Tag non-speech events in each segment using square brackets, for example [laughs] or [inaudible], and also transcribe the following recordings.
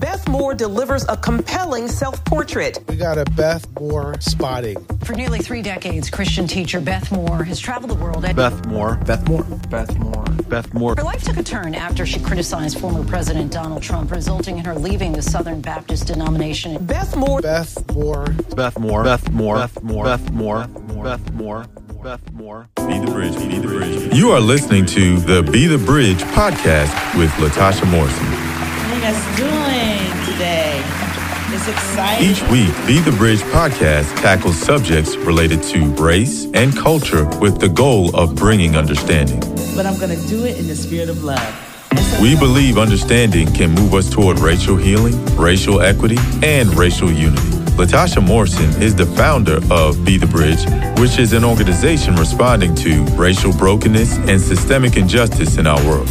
Beth Moore delivers a compelling self portrait. We got a Beth Moore spotting. For nearly three decades, Christian teacher Beth Moore has traveled the world. Beth Moore. Beth Moore. Beth Moore. Beth Moore. Her life took a turn after she criticized former President Donald Trump, resulting in her leaving the Southern Baptist denomination. Beth Moore. Beth Moore. Beth Moore. Beth Moore. Beth Moore. Beth Moore. Beth Moore. Beth Moore. Be the bridge. Be the bridge. You are listening to the Be the Bridge podcast with Latasha Morrison. How you guys doing today? Exciting. Each week, Be the Bridge podcast tackles subjects related to race and culture with the goal of bringing understanding. But I'm going to do it in the spirit of love. We believe understanding can move us toward racial healing, racial equity, and racial unity. Latasha Morrison is the founder of Be the Bridge, which is an organization responding to racial brokenness and systemic injustice in our world.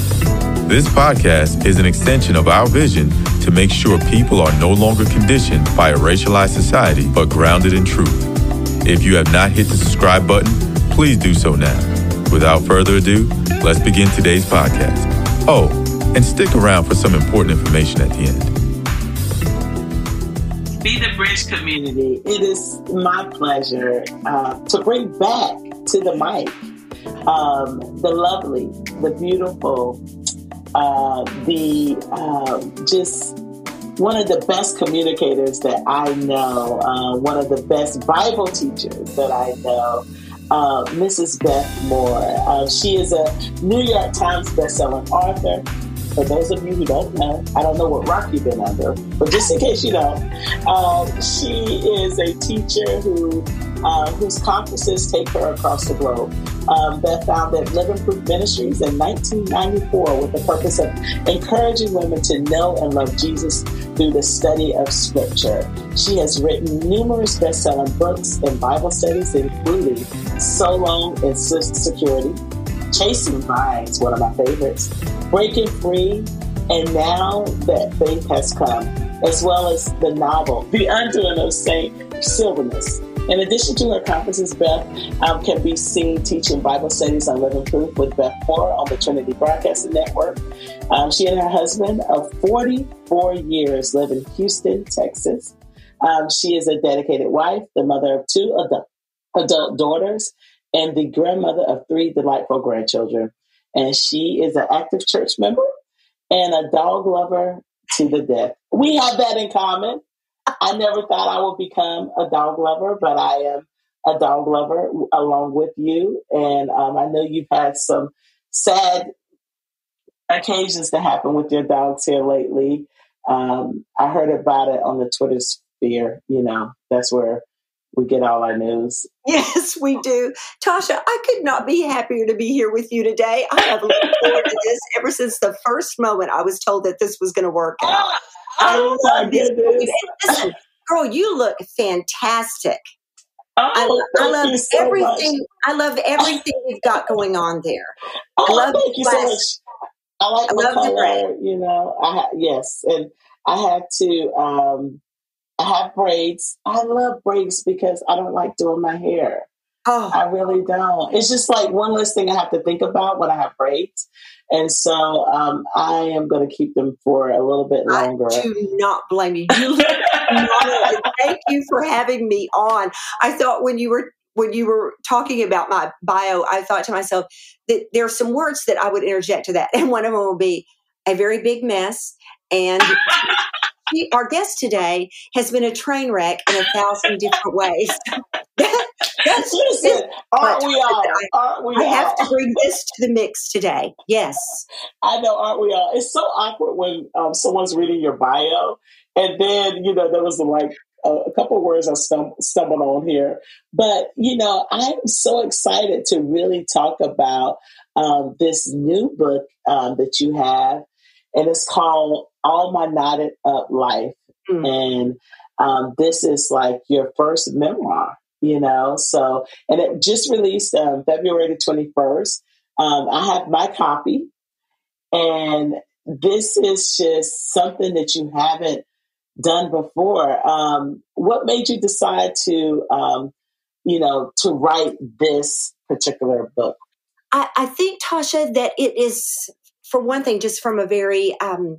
This podcast is an extension of our vision to make sure people are no longer conditioned by a racialized society, but grounded in truth. If you have not hit the subscribe button, please do so now. Without further ado, let's begin today's podcast. Oh, and stick around for some important information at the end. Be the Bridge community. It is my pleasure uh, to bring back to the mic um, the lovely, the beautiful, uh, the uh, just one of the best communicators that I know, uh, one of the best Bible teachers that I know. Uh, Mrs. Beth Moore. Uh, she is a New York Times bestselling author. For those of you who don't know, I don't know what rock you've been under, but just in case you don't, um, she is a teacher who uh, whose conferences take her across the globe. Um, Beth founded Living Proof Ministries in 1994 with the purpose of encouraging women to know and love Jesus through the study of Scripture. She has written numerous best-selling books and Bible studies, including So Long Insecurity, Chasing Vines, one of my favorites, Breaking Free, and Now That Faith Has Come, as well as the novel The Undoing of Saint Silvanus. In addition to her conferences, Beth um, can be seen teaching Bible studies on Living Proof with Beth Moore on the Trinity Broadcasting Network. Um, she and her husband of 44 years live in Houston, Texas. Um, she is a dedicated wife, the mother of two adult, adult daughters, and the grandmother of three delightful grandchildren. And she is an active church member and a dog lover to the death. We have that in common. I never thought I would become a dog lover, but I am a dog lover along with you. And um, I know you've had some sad occasions to happen with your dogs here lately. Um, I heard about it on the Twitter sphere. You know, that's where we get all our news. Yes, we do. Tasha, I could not be happier to be here with you today. I have looked forward to this ever since the first moment I was told that this was going to work out. Oh, I love this. Listen, girl, you look fantastic. Oh, I, I love so everything. Much. I love everything you've got going on there. Oh, I love thank you so much. I like I my love the color, you know. I ha- yes, and I had to. um I have braids. I love braids because I don't like doing my hair. Oh, I really don't. It's just like one less thing I have to think about when I have braids. And so um, I am going to keep them for a little bit longer. I do not blame you. Thank you for having me on. I thought when you were when you were talking about my bio, I thought to myself that there are some words that I would interject to that, and one of them will be a very big mess and. Our guest today has been a train wreck in a thousand different ways. [laughs] That's Listen, aren't we all? I, Aren't we I all? have to bring this to the mix today. Yes. I know, aren't we all? It's so awkward when um, someone's reading your bio, and then you know there was like a, a couple words I stum- stumbled on here, but you know I'm so excited to really talk about um, this new book um, that you have, and it's called All My Knotted Up Life, Mm. and um, this is like your first memoir, you know. So, and it just released um, February the twenty first. Um, I have my copy, and this is just something that you haven't done before. Um, what made you decide to, um, you know, to write this particular book? I, I think, Tasha, that it is, for one thing, just from a very um,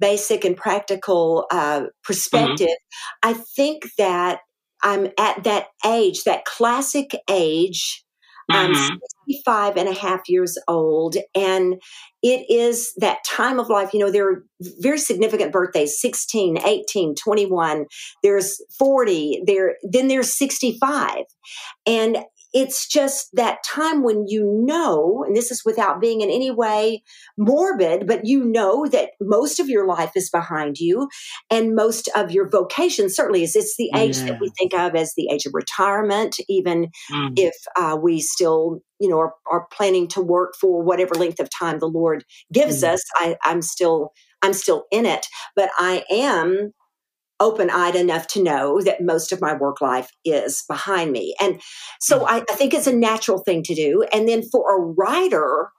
basic and practical uh, perspective, mm-hmm. I think that I'm at that age, that classic age. Mm-hmm. I'm 65 and a half years old, and it is that time of life. You know, there are very significant birthdays 16, 18, 21, there's 40, there, then there's 65. And it's just that time when you know, and this is without being in any way morbid, but you know that most of your life is behind you and most of your vocation certainly is. It's the age yeah. that we think of as the age of retirement, even mm. if uh, we still, you know, are, are, planning to work for whatever length of time the Lord gives mm. us. I, I'm still, I'm still in it, but I am open eyed enough to know that most of my work life is behind me. And so mm. I, I, think it's a natural thing to do. And then for a writer,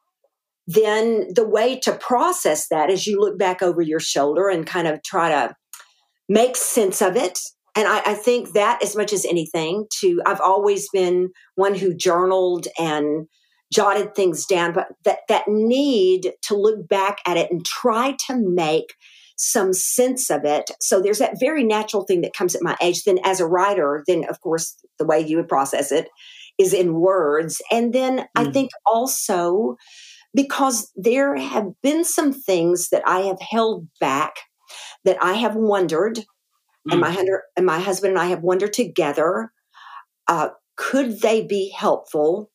then the way to process that is you look back over your shoulder and kind of try to make sense of it. And I, I think that as much as anything, to I've always been one who journaled and jotted things down, but that that need to look back at it and try to make some sense of it. So there's that very natural thing that comes at my age. Then as a writer, then of course the way you would process it is in words. And then mm. I think also because there have been some things that I have held back that I have wondered, mm. and my and my husband and I have wondered together, uh, could they be helpful?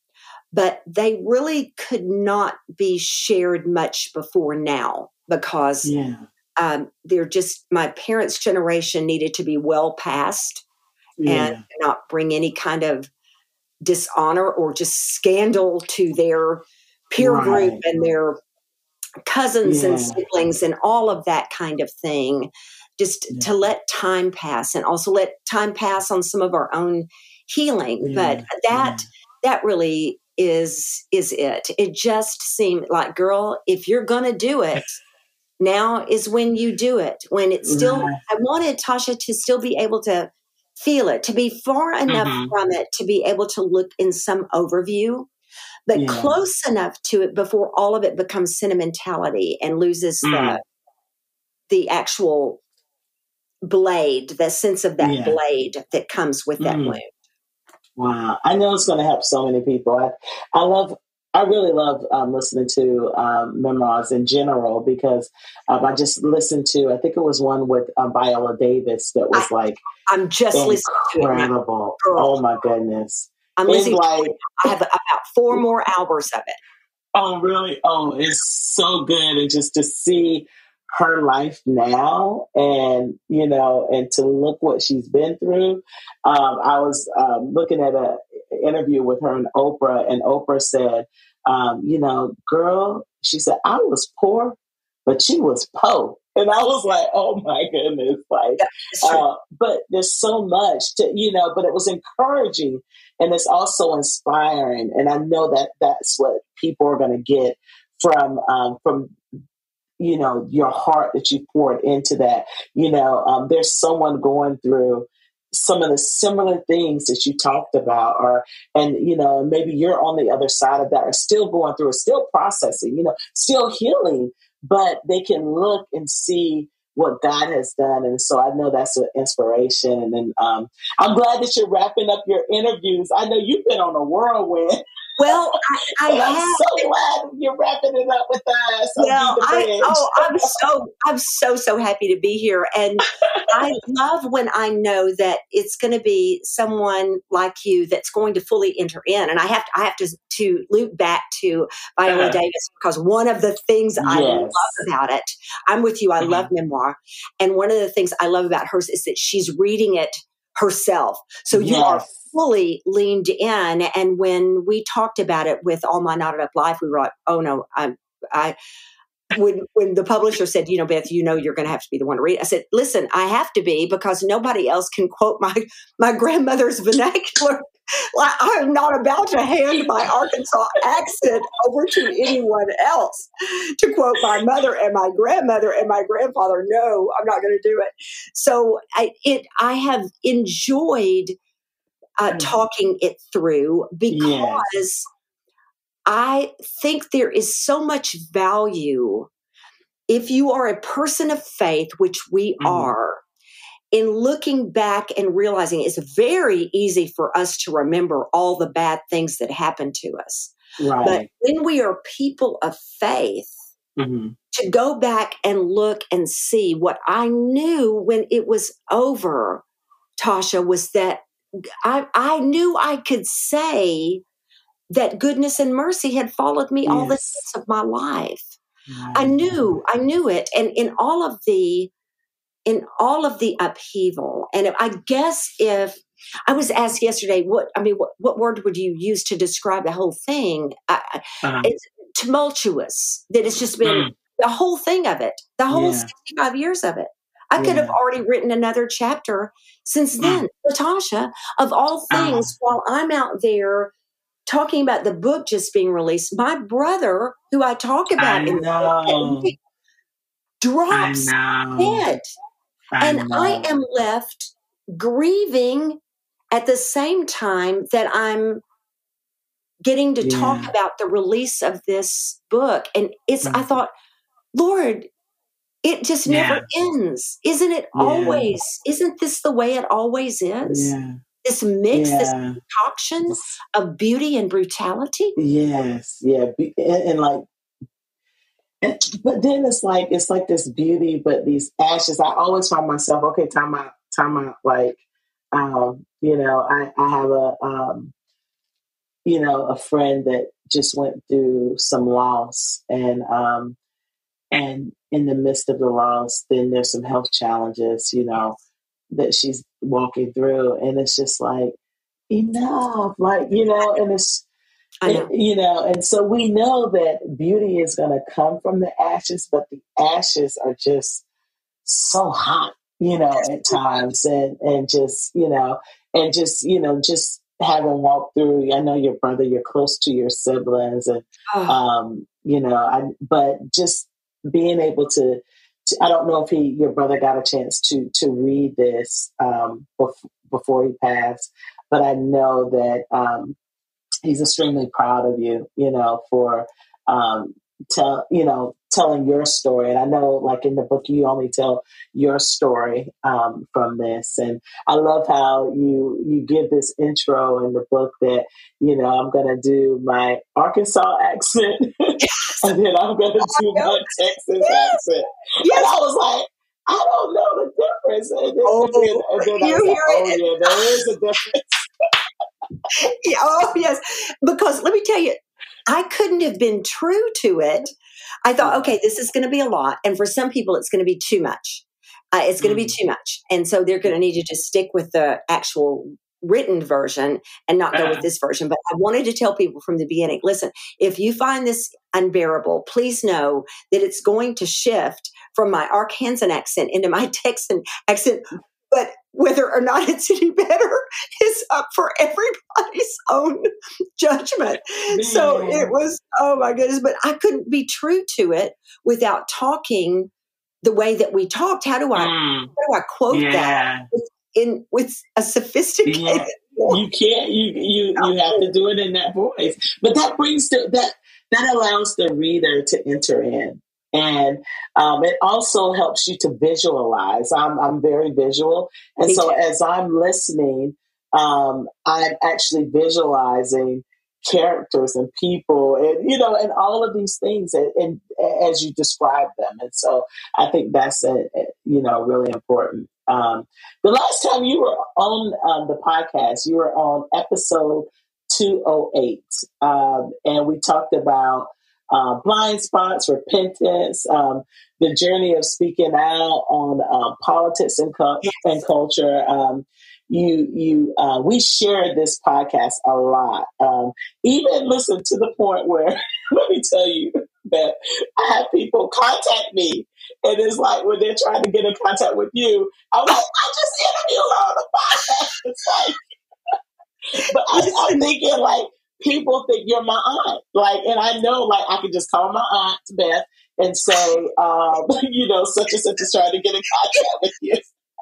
But they really could not be shared much before now because yeah um, they're just my parents' generation needed to be well past yeah. and not bring any kind of dishonor or just scandal to their peer right. group and their cousins yeah. and siblings and all of that kind of thing just yeah. to let time pass and also let time pass on some of our own healing but that that really is is it it just seemed like girl if you're gonna do it now is when you do it when it's still right. i wanted tasha to still be able to feel it to be far enough mm-hmm. from it to be able to look in some overview but yeah. close enough to it before all of it becomes sentimentality and loses mm. the the actual blade the sense of that yeah. blade that comes with that mm. wound Wow, I know it's going to help so many people. I, I love I really love um, listening to um, memoirs in general because um, I just listened to, I think it was one with um, Viola Davis that was like, I'm just listening to incredible. Oh my goodness. I'm listening like, I have about four more hours of it. Oh, really? Oh, it's so good. And just to see her life now and, you know, and to look what she's been through. Um, I was um, looking at an interview with her and Oprah, and Oprah said, um, you know, girl, she said, I was poor, but she was poor. And I was like, oh my goodness. Like, uh, but there's so much to, you know, but it was encouraging and it's also inspiring. And I know that that's what people are going to get from, um, from, you know, your heart that you poured into that. You know, um, there's someone going through some of the similar things that you talked about or and you know maybe you're on the other side of that or still going through or still processing you know still healing but they can look and see what God has done. And so I know that's an inspiration. And then um, I'm glad that you're wrapping up your interviews. I know you've been on a whirlwind. [laughs] Well, I, I am so glad you're wrapping it up with us. Well, I, oh, I'm so I'm so so happy to be here, and I love when I know that it's going to be someone like you that's going to fully enter in. And I have to, I have to to loop back to Viola uh-huh. Davis because one of the things yes. I love about it, I'm with you. I mm-hmm. love memoir, and one of the things I love about hers is that she's reading it herself. So you yes. are fully leaned in. And when we talked about it with All My Knotted Up Life, we were like, oh no, I'm, I, when when the publisher said, you know, Beth, you know, you're going to have to be the one to read. I said, listen, I have to be because nobody else can quote my my grandmother's [laughs] vernacular. Like I'm not about to hand my Arkansas accent over to anyone else to quote my mother and my grandmother and my grandfather. No, I'm not going to do it. So I it I have enjoyed uh, mm. talking it through because yes. I think there is so much value if you are a person of faith, which we Mhm. are, in looking back and realizing it's very easy for us to remember all the bad things that happened to us. But when we are people of faith, hmm to go back and look and see what I knew when it was over, Tasha, was that I, I knew I could say that goodness and mercy had followed me all the Yes. days of my life. I knew, I knew it. And in all of the in all of the upheaval, and I guess if I was asked yesterday, what I mean, what, what word would you use to describe the whole thing? I, Uh-huh. it's tumultuous. That it's just been Mm. the whole thing of it, the whole Yeah. 65 years of it. I could have already written another chapter since Mm. then. Natasha, of all Uh-huh. things, while I'm out there talking about the book just being released, my brother, who I talk about I in the book, drops dead. I And I know. am left grieving at the same time that I'm getting to talk about the release of this book. And it's, I Mhm. thought, Lord, it just never ends. Isn't it Yeah. always? Isn't this the way it always is? Yeah. This mix, this Yeah. concoction of beauty and brutality? Yes. Yeah. And, and like, [laughs] but then it's like it's like this beauty, but these ashes. I always find myself okay. Time out. Time out. Like, um, you know, I I have a um, you know, a friend that just went through some loss, and um, and in the midst of the loss, then there's some health challenges. You know, that she's walking through, and it's just like enough. Like you know, and it's know. you know, and so we know that beauty is going to come from the ashes, but the ashes are just so hot, you know, at times, and and just you know, and just you know, just having walked through. I know your brother, you're close to your siblings, and Oh, um, you know, I but just being able to. to I don't know if he, your brother, got a chance to to read this um, bef- before he passed, but I know that um, he's extremely proud of you, you know, for um, tell you know telling your story. And I know, like in the book, you only tell your story um, from this. And I love how you you give this intro in the book that you know I'm going to do my Arkansas accent, [laughs] and then I'm going to do my Texas accent. And yes. I was like. I don't know the difference. And then, Oh, and then, and then I you like, hear oh, it? yeah, there is a difference. [laughs] [laughs] Yeah, oh yes. Because let me tell you i couldn't have been true to it. I thought okay this is going to be a lot and for some people it's going to be too much. Uh, it's going to be Mm. too much and so they're going to need to just stick with the actual written version and not go Uh-huh. with this version. But i wanted to tell people from the beginning listen if you find this unbearable please know that it's going to shift from my arkansan accent into my [laughs] texan accent whether or not it's any better [laughs] is up for everybody's [laughs] own judgment. So it was, oh my goodness, but I couldn't be true to it without talking the way that we talked. How do I, Mm, how do I quote that yeah. in with a sophisticated Yeah. voice? You can't. You you you have to do it in that voice. But that brings the that that allows the reader to enter in, and um, it also helps you to visualize. I'm I'm very visual, and Me so too. as I'm listening, um, I'm actually visualizing characters and people and you know and all of these things and, and as you describe them and so i think that's a, a, you know really important um, the last time you were on um, the podcast you were on episode 208 um, and we talked about uh, blind spots repentance um, the journey of speaking out on uh, politics and, cu- and culture. Um, you you uh, we shared this podcast a lot. Um, even listen to the point where [laughs] let me tell you that i have people contact me and it's like when they're trying to get in contact with you i'm like i just interviewed her on the podcast. [laughs] It's like [laughs] but I, i'm thinking like people think you're my aunt like and i know like i can just call my aunt beth and say um, [laughs] you know such and such is trying to get in contact with you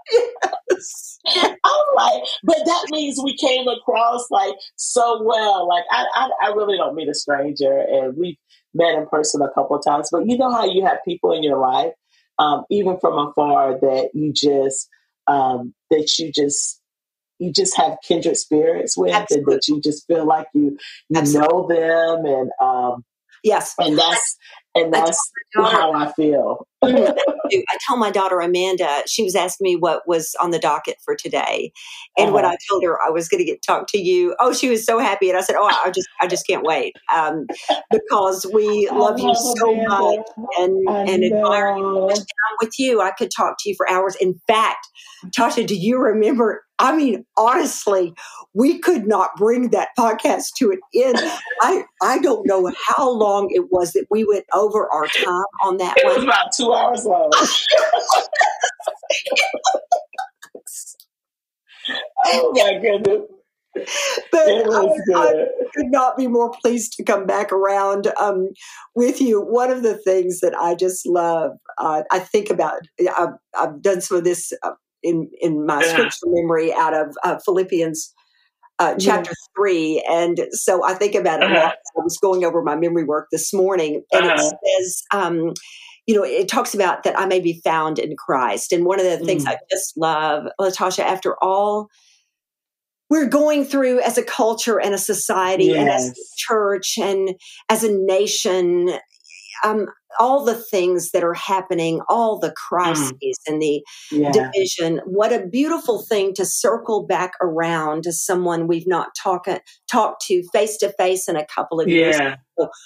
[laughs] I'm like, but that means we came across like so well. Like I, I, I really don't meet a stranger, and we've met in person a couple of times, but you know how you have people in your life, um, even from afar, that you just um, that you just you just have kindred spirits with, Absolutely. and that you just feel like you you know them, and um, yes, and that's and that's how I feel. I tell my daughter Amanda, she was asking me what was on the docket for today. And uh-huh. when I told her I was going to get talk to you, oh, she was so happy. And I said, oh, I just, I just can't wait um, because we love you so Amanda. much and, and admire you. And I'm with you. I could talk to you for hours. In fact, Tasha, do you remember I mean, honestly, we could not bring that podcast to an end. I I don't know how long it was that we went over our time on that it one. was about two hours long. oh my goodness. But I, I, could not be more pleased to come back around um, with you. One of the things that I just love, uh, I think about, I've, I've, done some of this uh, in in my yeah. scripture memory out of uh, Philippians uh, chapter yeah. three, and so I think about it. Uh-huh. I was going over my memory work this morning, and uh-huh. it says. Um, you know, it talks about that I may be found in Christ. And one of the things mm. I just love, Latasha, after all we're going through as a culture and a society yes. and as a church and as a nation, um, all the things that are happening, all the mm. crises mm. and the yeah. division. What a beautiful thing to circle back around to someone we've not talked talked to face to face in a couple of years. Yeah.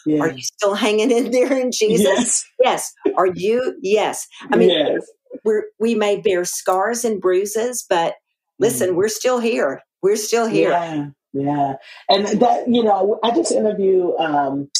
yeah. Are you still hanging in [laughs] there in Jesus? Yes. yes. Are you? Yes. I mean, yes. we we may bear scars and bruises, but listen, mm. we're still here. We're still here. Yeah. Yeah. And that, you know, I just interview um,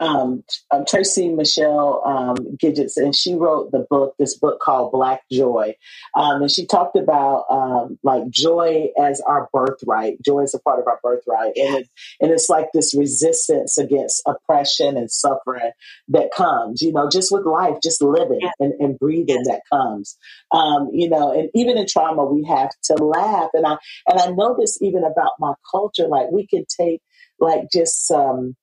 um, um, Tracy Michelle um, Giggetts, and she wrote the book, this book called Black Joy. Um, and she talked about um, like joy as our birthright. Joy is a part of our birthright. And, it, and it's like this resistance against oppression and suffering that comes, you know, just with life, just living yeah. and, and, breathing that comes. Um, you know, and even in trauma, we have to laugh. And I, and I know this even about my culture, like we can take like just um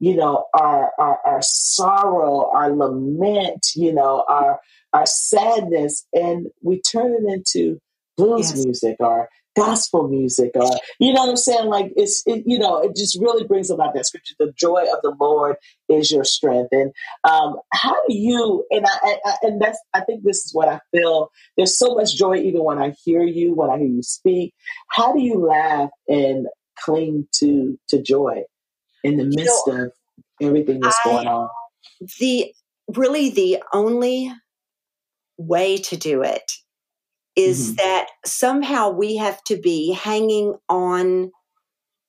you know, our, our, our sorrow, our lament, you know, our, our sadness, and we turn it into blues yes. music or gospel music or you know what i'm saying? Like it's it, you know it just really brings about that scripture the joy of the lord is your strength. And um how do you and I, I, and that's i think this is what i feel. There's so much joy even when i hear you when i hear you speak. How do you laugh and cling to to joy in the midst you know, of everything that's I, going on? The really the only way to do it is mm-hmm. that somehow we have to be hanging on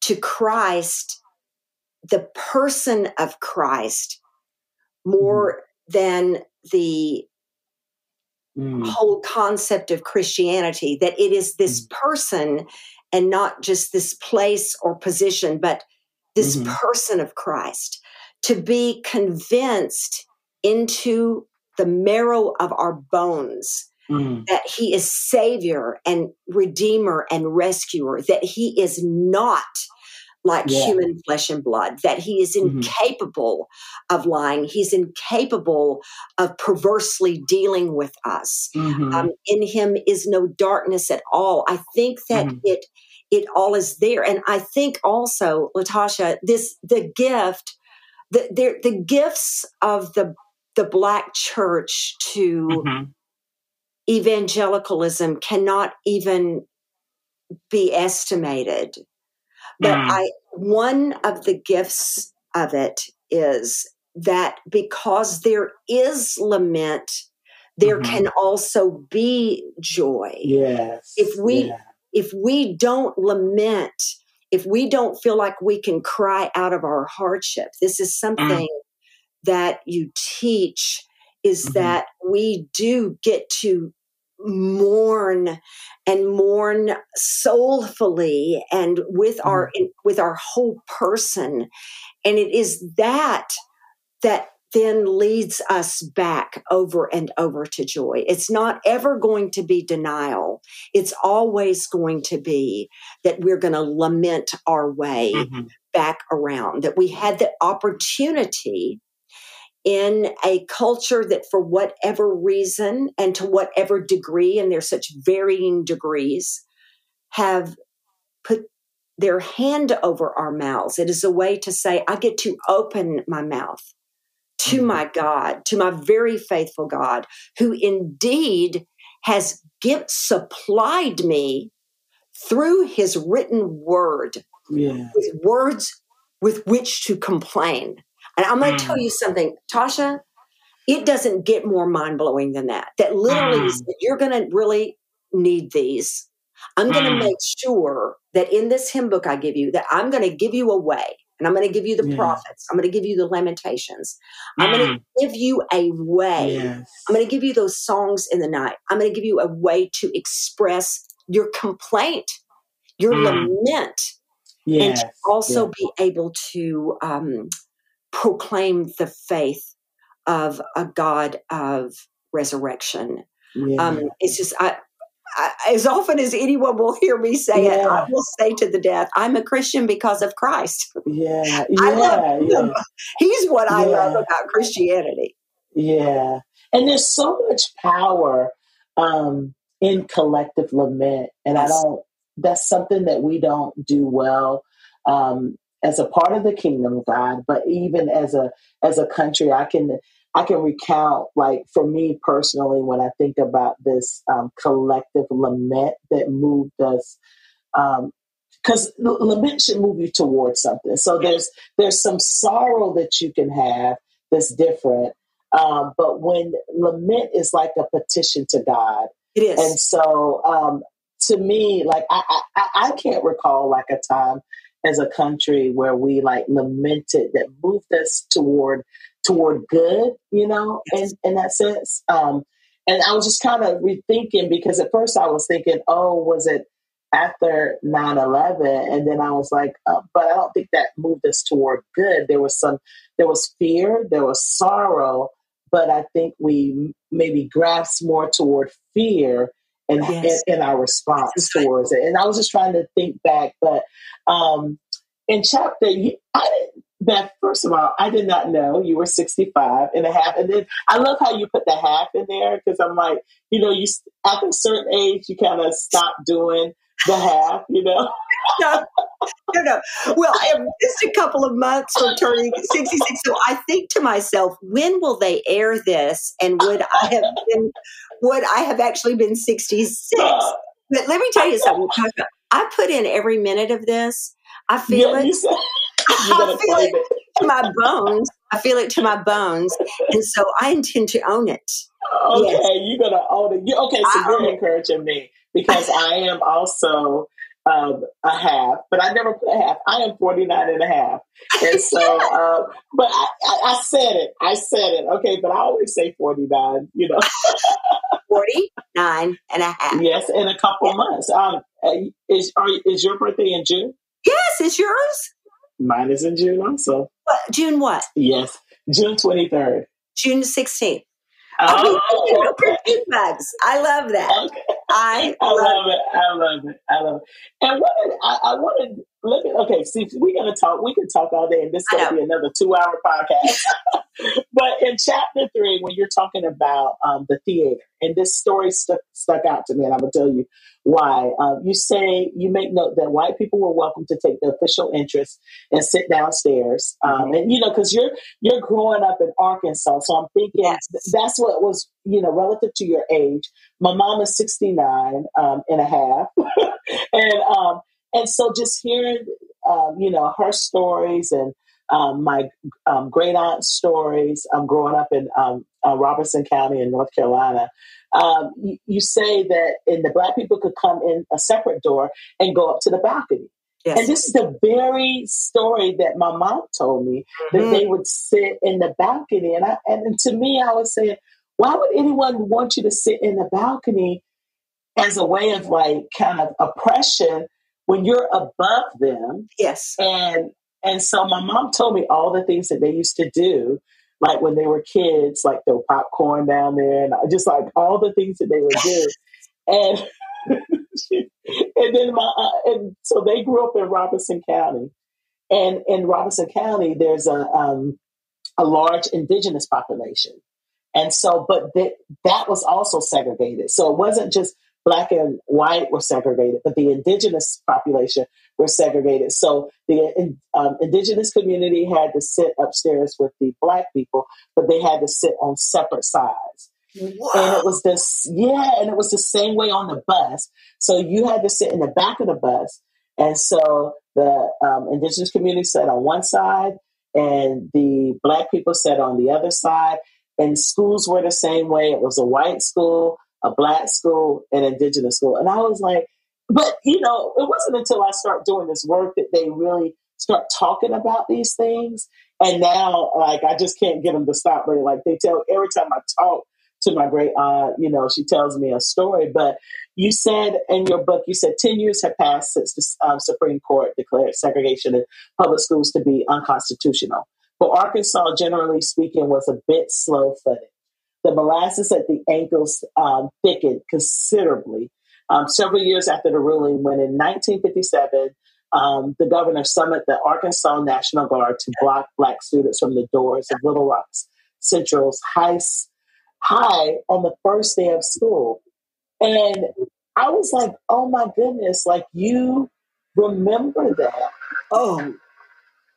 to Christ, the person of Christ, more mm-hmm. than the mm. whole concept of Christianity, that it is this mm. person and not just this place or position, but this mm-hmm. person of Christ, to be convinced into the marrow of our bones mm. that he is savior and redeemer and rescuer, that he is not like yeah. human flesh and blood, that he is mm-hmm. incapable of lying. He's incapable of perversely dealing with us. Mm-hmm. Um, in him is no darkness at all. I think that mm-hmm. it it all is there. And I think also, Latasha, this the gift, the the, the gifts of the the black church to mm-hmm. evangelicalism cannot even be estimated. But mm. I one of the gifts of it is that because there is lament, there mm-hmm. can also be joy. Yes. If we yeah if we don't lament, if we don't feel like we can cry out of our hardship, this is mm. something mm. that you teach is mm-hmm. that we do get to mourn and mourn soulfully and with mm. our with our whole person and it is that that then leads us back over and over to joy. It's not ever going to be denial. It's always going to be that we're going to lament our way mm-hmm. back around, that we had the opportunity in a culture that, for whatever reason and to whatever degree, and there's such varying degrees, have put their hand over our mouths. It is a way to say, I get to open my mouth to Mm-hmm. my God, to my very faithful God, who indeed has give, supplied me through his written word Yeah. with words with which to complain. And I'm going to tell Mm. you something, Tasha, it doesn't get more mind blowing than that. That literally, Mm. is- you're going to really need these. I'm going to Mm. make sure that in this hymn book I give you, that I'm going to give you a way. And I'm going to give you the Yeah. prophets. I'm going to give you the lamentations. I'm going Mm. to give you a way. Yes. I'm going to give you those songs in the night. I'm going to give you a way to express your complaint, your Mm. lament, and Yes. to also yes. be able to um, proclaim the faith of a God of resurrection. Um, it's just, I, I, as often as anyone will hear me say it, I will say to the death, I'm a Christian because of Christ. [laughs] yeah. [laughs] I love Yeah. him. He's what I love about Christianity. Yeah. And there's so much power um, in collective lament. And I don't, that's something that we don't do well um, as a part of the kingdom of God, but even as a, as a country, I can, I can recount, like for me personally, when I think about this um, collective lament that moved us, because lament should move you towards something. So there's there's some sorrow that you can have that's different, um, but when lament is like a petition to God, It is. and so um, to me, like I, I I I can't recall like a time as a country where we like lamented that moved us toward toward good, you know, Yes. in, in that sense. Um, and I was just kind of rethinking because at first I was thinking, oh, was it after 9-11 and then i was like uh, but i don't think that moved us toward good there was some there was fear there was sorrow but i think we maybe grasped more toward fear in, Yes. in, in our response towards it and i was just trying to think back but um in chapter you, i didn't Beth, first of all, I did not know you were 65 and a half. And then I love how you put the half in there because I'm like, you know, you after a certain age, you kind of stop doing the half, you know? [laughs] no, no, no. Well, I'm just a couple of months from turning 66. So I think to myself, when will they air this? And would I have been, would I have actually been 66? But let me tell you something. I put in every minute of this. I feel Yeah, it. You said you I feel it to my bones. I feel it to my bones. And so I intend to own it. Okay, Yes. you're gonna own it. You, okay, so I you're own it. encouraging me because [laughs] I am also um, a half, but I never put a half. I am 49 and a half. And so, [laughs] uh, but I, I, I said it. I said it. Okay, but I always say 49, you know. [laughs] 49 and a half. yes, in a couple months. Um, is, are, is your birthday in June? Yes, it's yours. Mine is in June also. What, June what? Yes, June 23rd. June 16th. Oh, Oh, okay. bugs. I love that. Okay. I I love love it. I love it. I love it. And what did, I, I wanted let me okay, see we're gonna talk we can talk all day and this is gonna be another two hour podcast. [laughs] but in chapter three, when you're talking about um, the theater, and this story stuck stuck out to me, and I'm gonna tell you why. Um, you say you make note that white people were welcome to take the official interest and sit downstairs, um, and you know because you're you're growing up in Arkansas, so I'm thinking Yes. that's what was you know relative to your age. My mom is 69 um, and a half, [laughs] and um, and so just hearing um, you know her stories and um, my um, great aunt's stories. I'm growing up in um, uh, Robeson County in North Carolina. Um, you, you say that and the black people could come in a separate door and go up to the balcony. Yes. And this is the very story that my mom told me that Mhm. they would sit in the balcony. And I, and to me, I was saying, why would anyone want you to sit in the balcony as a way of like kind of oppression when you're above them? yes. And and so my mom told me all the things that they used to do, like when they were kids, like throw popcorn down there, and just like all the things that they would do. [laughs] And [laughs] and then my uh, and so they grew up in Robeson County, and in Robeson County there's a um, a large indigenous population. And so, but th- that was also segregated. So it wasn't just black and white were segregated, but the indigenous population were segregated. So the um, indigenous community had to sit upstairs with the black people, but they had to sit on separate sides. And it was this, yeah, and it was the same way on the bus. So you had to sit in the back of the bus. And so the um, indigenous community sat on one side, and the black people sat on the other side. And schools were the same way. It was a white school, a black school, an indigenous school. And I was like, but you know, it wasn't until I start doing this work that they really start talking about these things. And now, like, I just can't get them to stop. But like, they tell every time I talk to my great aunt, you know, she tells me a story. But you said in your book, you said 10 years have passed since the um, Supreme Court declared segregation in public schools to be unconstitutional. But Arkansas, generally speaking, was a bit slow footed. The molasses at the ankles um, thickened considerably um, several years after the ruling, when in 1957, um, the governor summoned the Arkansas National Guard to block black students from the doors of Little Rock's Central's high, high on the first day of school. And I was like, oh my goodness, like you remember that. Oh,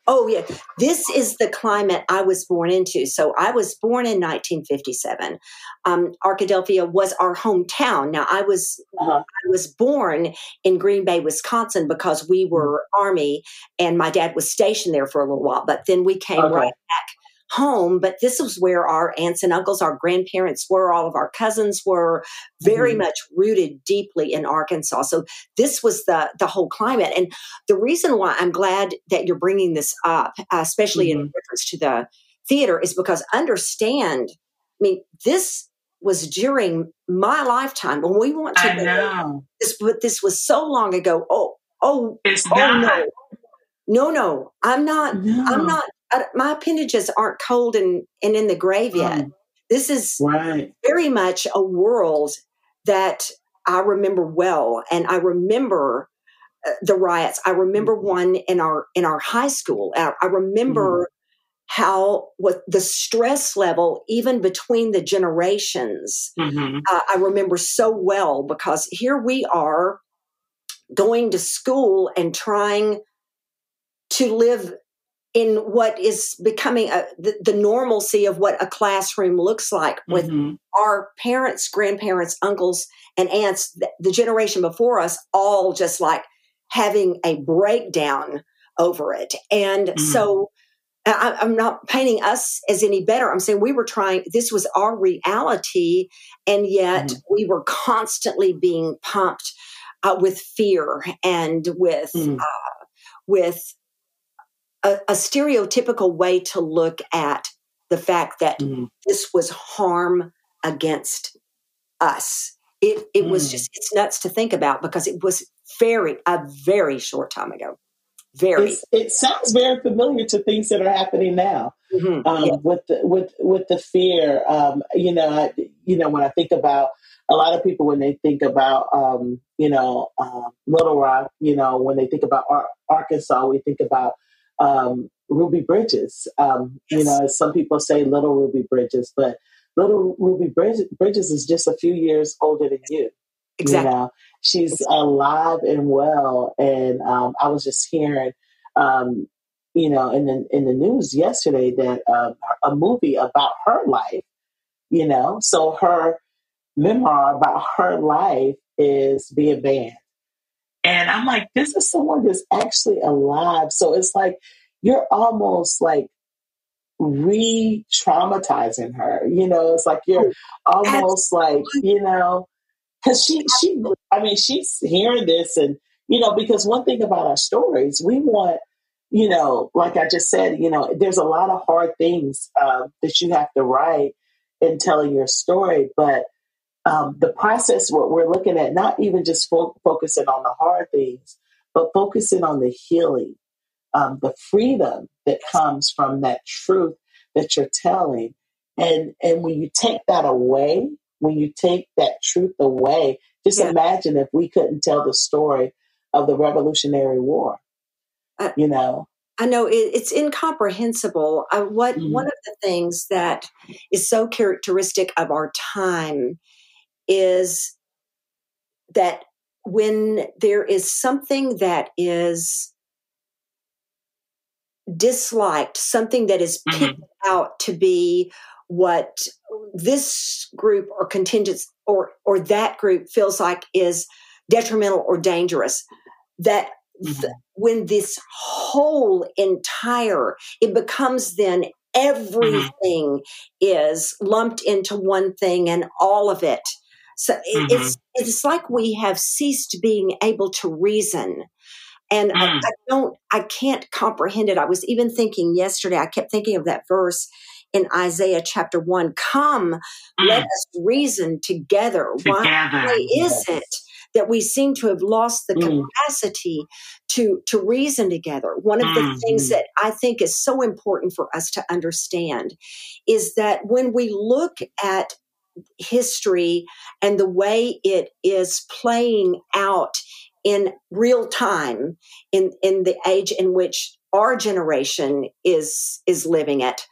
Oh, yeah. This is the climate I was born into. So I was born in 1957. Um, Arkadelphia was our hometown. Now I was uh-huh. I was born in Green Bay, Wisconsin, because we mm-hmm. were Army, and my dad was stationed there for a little while. But then we came okay. right back home, but this was where our aunts and uncles, our grandparents were, all of our cousins were very mm-hmm. much rooted deeply in Arkansas. So this was the the whole climate, and the reason why I'm glad that you're bringing this up, uh, especially mm-hmm. in reference to the theater, is because understand. I mean, this was during my lifetime when we want to. I know this, but this was so long ago. Oh, oh, it's oh not. no, no, no. I'm not. No. I'm not my appendages aren't cold and, and in the grave yet. Mm. This is right. very much a world that I remember well, and I remember uh, the riots. I remember mm-hmm. one in our in our high school. I, I remember mm. how what the stress level, even between the generations. Mm-hmm. Uh, I remember so well because here we are going to school and trying to live in what is becoming a, the, the, normalcy of what a classroom looks like with mm-hmm. our parents, grandparents, uncles, and aunts, the, the, generation before us, all just like having a breakdown over it. And mm-hmm. so I, I'm not painting us as any better. I'm saying we were trying, this was our reality, and yet mm-hmm. we were constantly being pumped uh, with fear and with, mm. uh, with, a, a stereotypical way to look at the fact that mm. this was harm against us. It it mm. was just it's nuts to think about because it was very a very short time ago. Very. It's, it sounds very familiar to things that are happening now mm-hmm. um, yeah. with the, with with the fear. Um, you know, I, you know when I think about a lot of people when they think about um, you know uh, Little Rock, you know when they think about Ar- Arkansas, we think about um, Ruby Bridges. Um, yes. You know, some people say Little Ruby Bridges, but Little Ruby Bridges is just a few years older than you. Exactly. You know, she's alive and well. And um, I was just hearing, um, you know, in the in the news yesterday that uh, a movie about her life. You know, so her memoir about her life is being banned. And I'm like, this is someone that's actually alive. So it's like you're almost like re traumatizing her. You know, it's like you're almost like, you know, because she, she, I mean, she's hearing this and, you know, because one thing about our stories, we want, you know, like I just said, you know, there's a lot of hard things uh, that you have to write in telling your story, but um, the process, what we're looking at, not even just fo- focusing on the hard things, but focusing on the healing, um, the freedom that comes from that truth that you're telling. And, and when you take that away, when you take that truth away, just yeah. imagine if we couldn't tell the story of the Revolutionary War. Uh, you know, I know it, it's incomprehensible. Uh, what Mhm. one of the things that is so characteristic of our time is that when there is something that is disliked, something that is Mhm. picked out to be what this group or contingent or or that group feels like is detrimental or dangerous, that th- Mhm. when this whole entire it becomes then everything is lumped into one thing and all of it so it, it's it's like we have ceased being able to reason and I, Mm. I don't i can't comprehend it i was even thinking yesterday i kept thinking of that verse in isaiah chapter 1 come let Mm. us reason together why, Together. why is Yes. it that we seem to have lost the Mm. capacity to to reason together one of the things Mhm. that i think is so important for us to understand is that when we look at history and the way it is playing out in real time in in the age in which our generation is is living it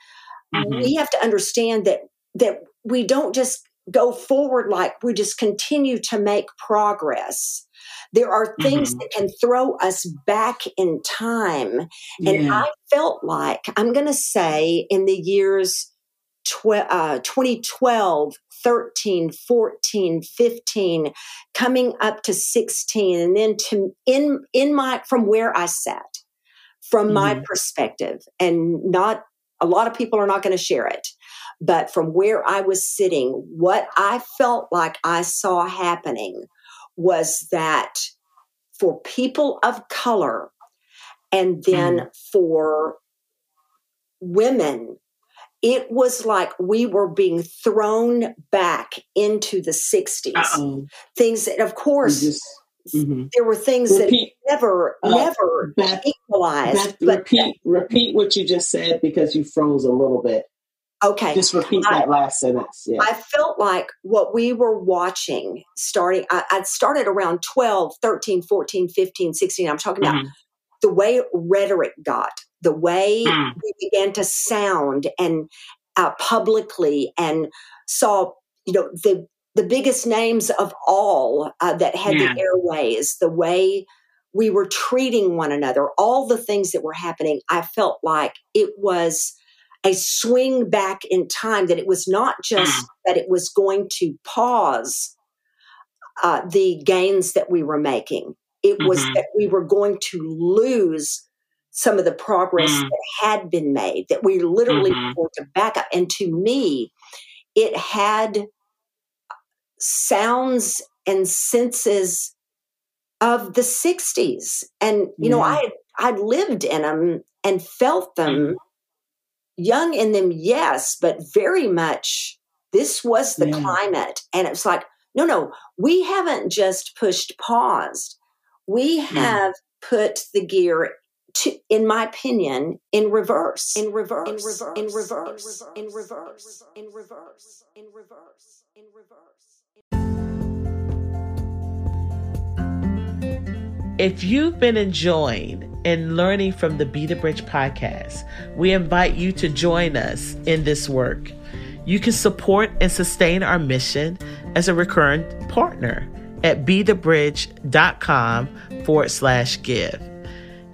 Mhm. we have to understand that that we don't just go forward like we just continue to make progress there are things Mhm. that can throw us back in time and Yeah. I felt like, I'm going to say in the years tw- uh, 2012, 13, 14, 15, coming up to 16, and then to in in my from where I sat, from my Mhm. perspective, and not a lot of people are not going to share it, but from where I was sitting, what I felt like I saw happening was that for people of color and then for women it was like we were being thrown back into the 60s Uh-oh. things that of course just- mhm. there were things that Repeat, never uh, never Beth, equalized Beth, but repeat, repeat what you just said because you froze a little bit. okay Just repeat I- that last sentence. Yeah. I felt like what we were watching starting, I, I'd started around 12, 13, 14, 15, 16. I'm talking about Mhm. the way rhetoric got, the way Mm. we began to sound and uh, publicly and saw, you know, the, the biggest names of all uh, that had Yeah. the airways, the way we were treating one another, all the things that were happening. I felt like it was a swing back in time that it was not just that it was going to pause uh, the gains that we were making it was Mhm. that we were going to lose some of the progress Mm. that had been made that we literally Mhm. were to back up. And to me it had sounds and senses of the 60s and you know Yeah. i i'd lived in them and felt them young in them yes but very much this was the climate. And it's like no no we haven't just pushed paused we have put the gear to, in my opinion in reverse. In reverse. In reverse. In reverse. In reverse. in reverse. In reverse. In reverse. If you've been enjoying and learning from the Be the Bridge podcast, we invite you to join us in this work. You can support and sustain our mission as a recurrent partner at bethebridge.com forward slash give.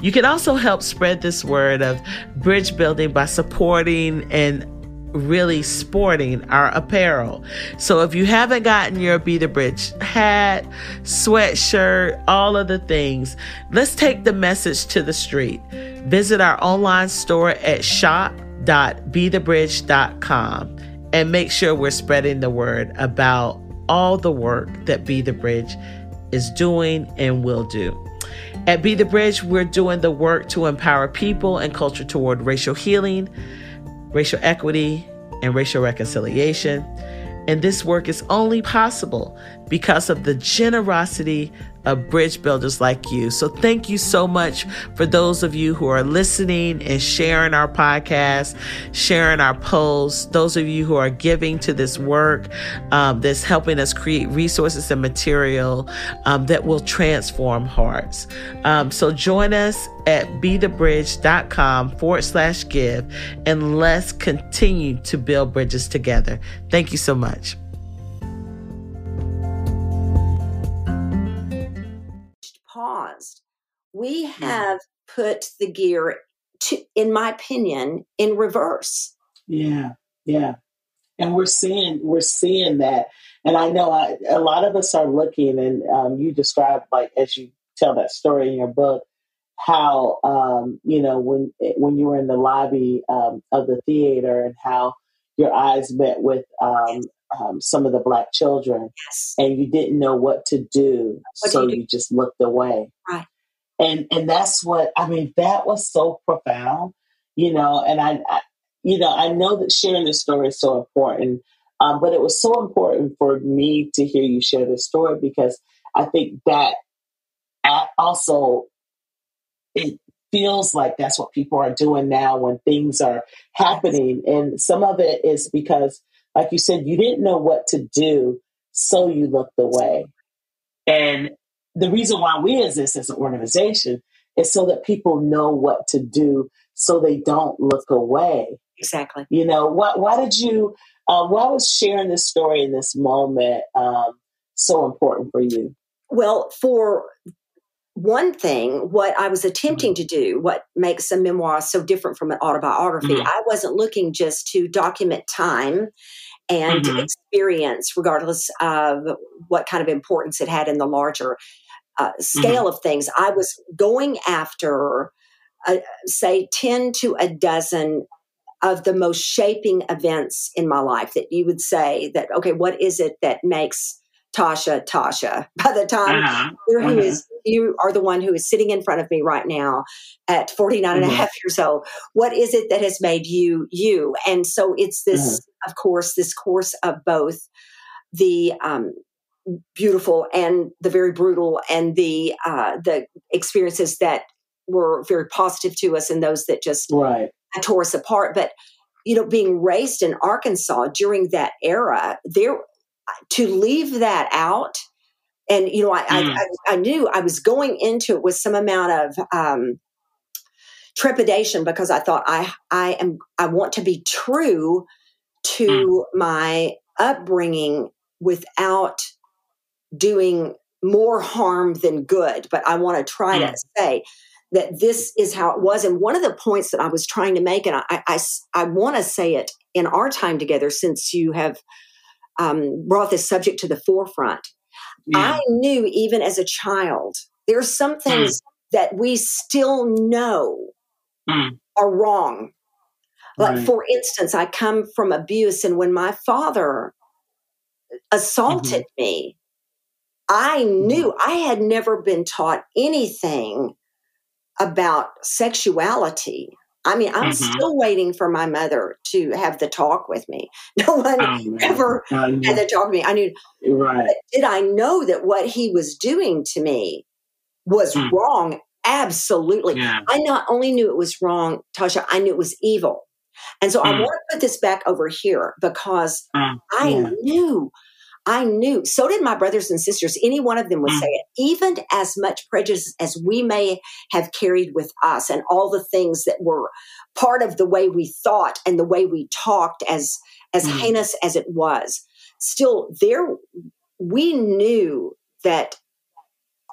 You can also help spread this word of bridge building by supporting and really sporting our apparel. So if you haven't gotten your Be the Bridge hat, sweatshirt, all of the things, let's take the message to the street. Visit our online store at shop.bethebridge.com and make sure we're spreading the word about all the work that Be the Bridge is doing and will do. At Be the Bridge, we're doing the work to empower people and culture toward racial healing, racial equity, and racial reconciliation. And this work is only possible because of the generosity bridge builders like you. So thank you so much for those of you who are listening and sharing our podcast, sharing our posts, those of you who are giving to this work um, that's helping us create resources and material um, that will transform hearts. Um, so join us at bethebridge.com forward slash give and let's continue to build bridges together. Thank you so much. Paused. We have put the gear, to, in my opinion, in reverse. Yeah, yeah, and we're seeing we're seeing that, and I know I, a lot of us are looking, and um, you described like as you tell that story in your book how um, you know when when you were in the lobby um, of the theater and how your eyes met with um, um, some of the black children Yes. and you didn't know what to do What do so you do? you just looked away Right. and and that's what i mean that was so profound you know and i, I you know i know that sharing this story is so important um, but it was so important for me to hear you share this story because i think that I also it feels like that's what people are doing now when things are happening and some of it is because like you said you didn't know what to do so you looked away and the reason why we exist as an organization is so that people know what to do so they don't look away Exactly. you know what why did you uh, why was sharing this story in this moment um, so important for you Well, for one thing, what I was attempting to do, what makes a memoir so different from an autobiography, Mhm. I wasn't looking just to document time and Mhm. experience, regardless of what kind of importance it had in the larger uh, scale of things. I was going after, uh, say, 10 to a dozen of the most shaping events in my life that you would say that, okay, what is it that makes Tasha Tasha? [laughs] By the time Uh-huh. you're who Mhm. is you are the one who is sitting in front of me right now at 49 and a Mhm. half years old what is it that has made you you and so it's this of course this course of both the um, beautiful and the very brutal and the uh, the experiences that were very positive to us and those that just right tore us apart but you know being raised in arkansas during that era there to leave that out and you know I, Mm. I, I, I knew i was going into it with some amount of um, trepidation because i thought i i am i want to be true to my upbringing without doing more harm than good but i want to try Mm. to say that this is how it was and one of the points that i was trying to make and i, I, I want to say it in our time together since you have um, brought this subject to the forefront yeah. I knew even as a child, there are some things that we still know Mm. are wrong. Like, Right. for instance, I come from abuse, and when my father assaulted me, I knew I had never been taught anything about sexuality. I mean, I'm Mhm. still waiting for my mother to have the talk with me. [laughs] No one man. ever I had the talk with me. I knew right did I know that what he was doing to me was Mm. wrong? Absolutely. yeah I not only knew it was wrong, Tasha, I knew it was evil. And so I Mm. want to put this back over here because Mm. I Yeah. knew, I knew. So did my brothers and sisters. Any one of them would Mm. say it. Even as much prejudice as we may have carried with us and all the things that were part of the way we thought and the way we talked as as Mm. heinous as it was still there we knew that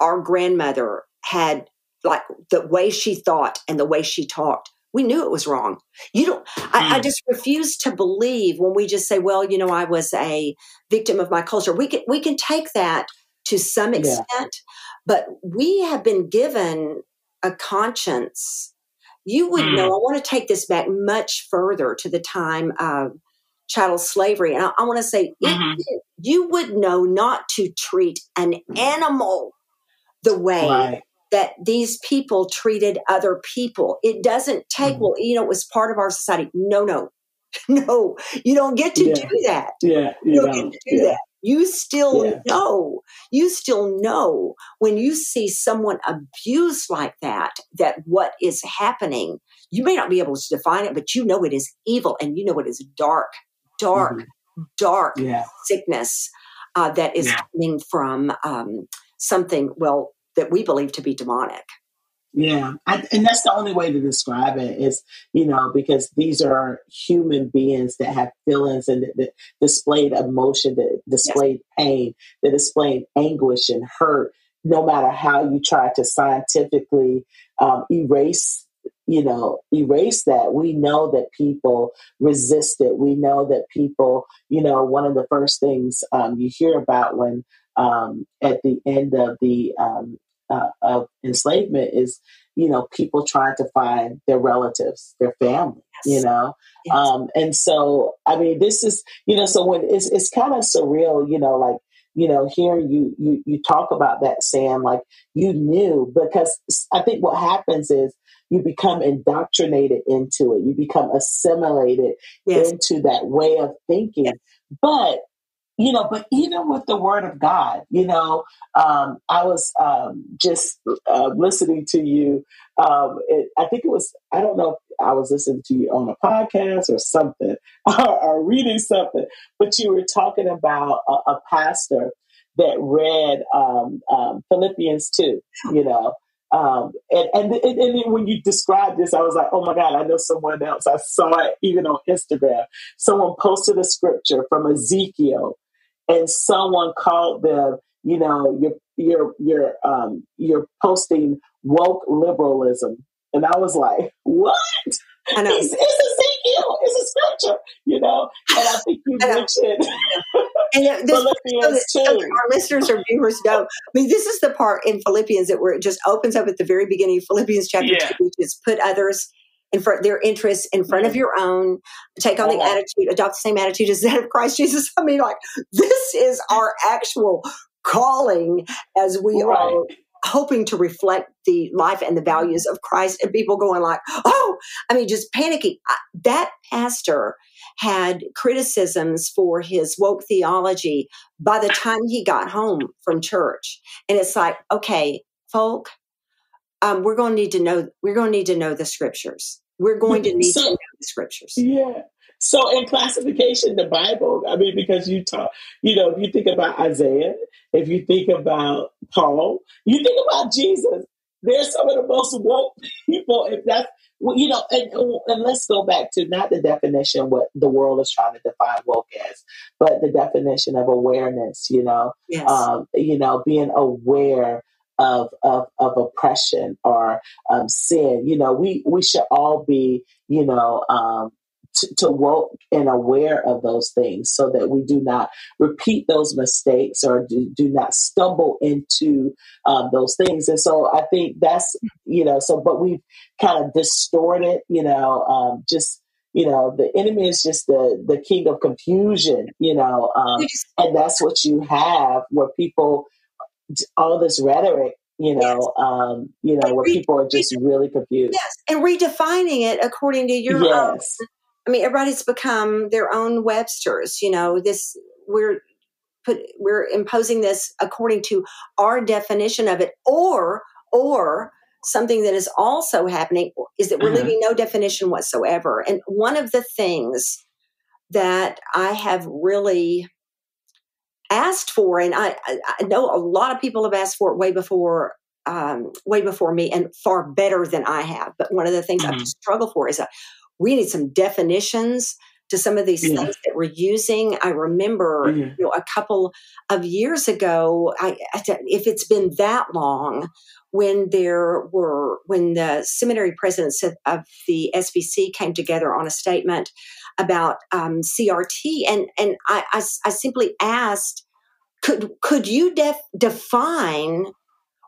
our grandmother had like the way she thought and the way she talked we knew it was wrong you don't I, I Mm. just refuse to believe when we just say well you know i was a victim of my culture we can we can take that to some Yeah. extent but we have been given a conscience you would Mm. know i want to take this back much further to the time of chattel slavery and i, I want to say it- Mhm. you would know not to treat an animal the way right that these people treated other people. It doesn't take, Mhm. well, you know, it was part of our society. No, no, [laughs] no, you don't get to Yeah. do that. yeah You you don't know get to do yeah. that. You still Yeah. know, you still know when you see someone abused like that, that what is happening, you may not be able to define it, but you know it is evil and you know it is dark, dark, dark Yeah. sickness uh, that is coming from um, something, well, that we believe to be demonic. Yeah, I, and that's the only way to describe it is, you know, because these are human beings that have feelings and that, that displayed emotion, that displayed pain, that displayed anguish and hurt. No matter how you try to scientifically um, erase, you know, erase that, we know that people resist it. We know that people, you know, one of the first things um, you hear about when um, at the end of the um, uh, of enslavement is you know people trying to find their relatives their family you know? Yes. um and so i mean this is you know so when it's it's kind of surreal you know like you know here you you you talk about that sam like you knew because i think what happens is you become indoctrinated into it. You become assimilated Yes. into that way of thinking. But you know but even with the word of god you know um, i was um, just uh, listening to you um, it, i think it was i don't know if i was listening to you on a podcast or something [laughs] or, or reading something but you were talking about a, a pastor that read um, um, philippians 2 you know um, and, and, and, and when you described this, I was like, oh my God, I know someone else. I saw it even on Instagram. Someone posted a scripture from Ezekiel and someone called them, you know, you're you're you're um you're posting woke liberalism. And I was like, what? I know. It's, it's Ezekiel. It's a scripture, you know. And I think you [laughs] I mentioned [laughs] And it- [laughs] this, so Philippians that, so that our listeners or viewers know. I mean, this is the part in Philippians that where it just opens up at the very beginning of Philippians chapter Yeah. two, which is put others in front their interests in front of your own, take on the attitude, adopt the same attitude as that of Christ Jesus. [laughs] I mean, like this is our actual calling as we Right. are hoping to reflect the life and the mm-hmm. values of Christ and people going like, oh, I mean, just panicking. I- That pastor had criticisms for his woke theology by the time he got home from church. And it's like, okay, folk, um, we're going to need to know, we're going to need to know the scriptures. We're going to need to know the scriptures. Yeah. So in classification, the Bible, I mean, because you talk, you know, if you think about Isaiah, if you think about Paul, you think about Jesus, they're some of the most woke [laughs] people. If that's, well, you know, and, and let's go back to not the definition what the world is trying to define woke as, but the definition of awareness, you know, Yes. um, you know, being aware of, of, of oppression or um, sin. You know, we, we should all be, you know, um, to, to woke and aware of those things so that we do not repeat those mistakes or do, do not stumble into um, those things. And so I think that's, you know, so, but we've kind of distorted, you know, um, just, you know, the enemy is just the, the king of confusion, you know, um, and that's what you have where people, all this rhetoric, you know, um, you know, where Re- people are just really confused. yes. And redefining it according to your own Yes. I mean, everybody's become their own Websters. You know, this we're put we're imposing this according to our definition of it, or or something that is also happening is that we're Uh-huh. leaving no definition whatsoever. And one of the things that I have really asked for, and I, I I know a lot of people have asked for it way before. Um, way before me and far better than I have. But one of the things I've Mhm. struggled for is that we need some definitions to some of these Yeah. things that we're using. I remember, Yeah. you know, a couple of years ago, I, if it's been that long, when there were when the seminary presidents of, of the SBC came together on a statement about um, CRT, and and I, I I simply asked, could could you def- define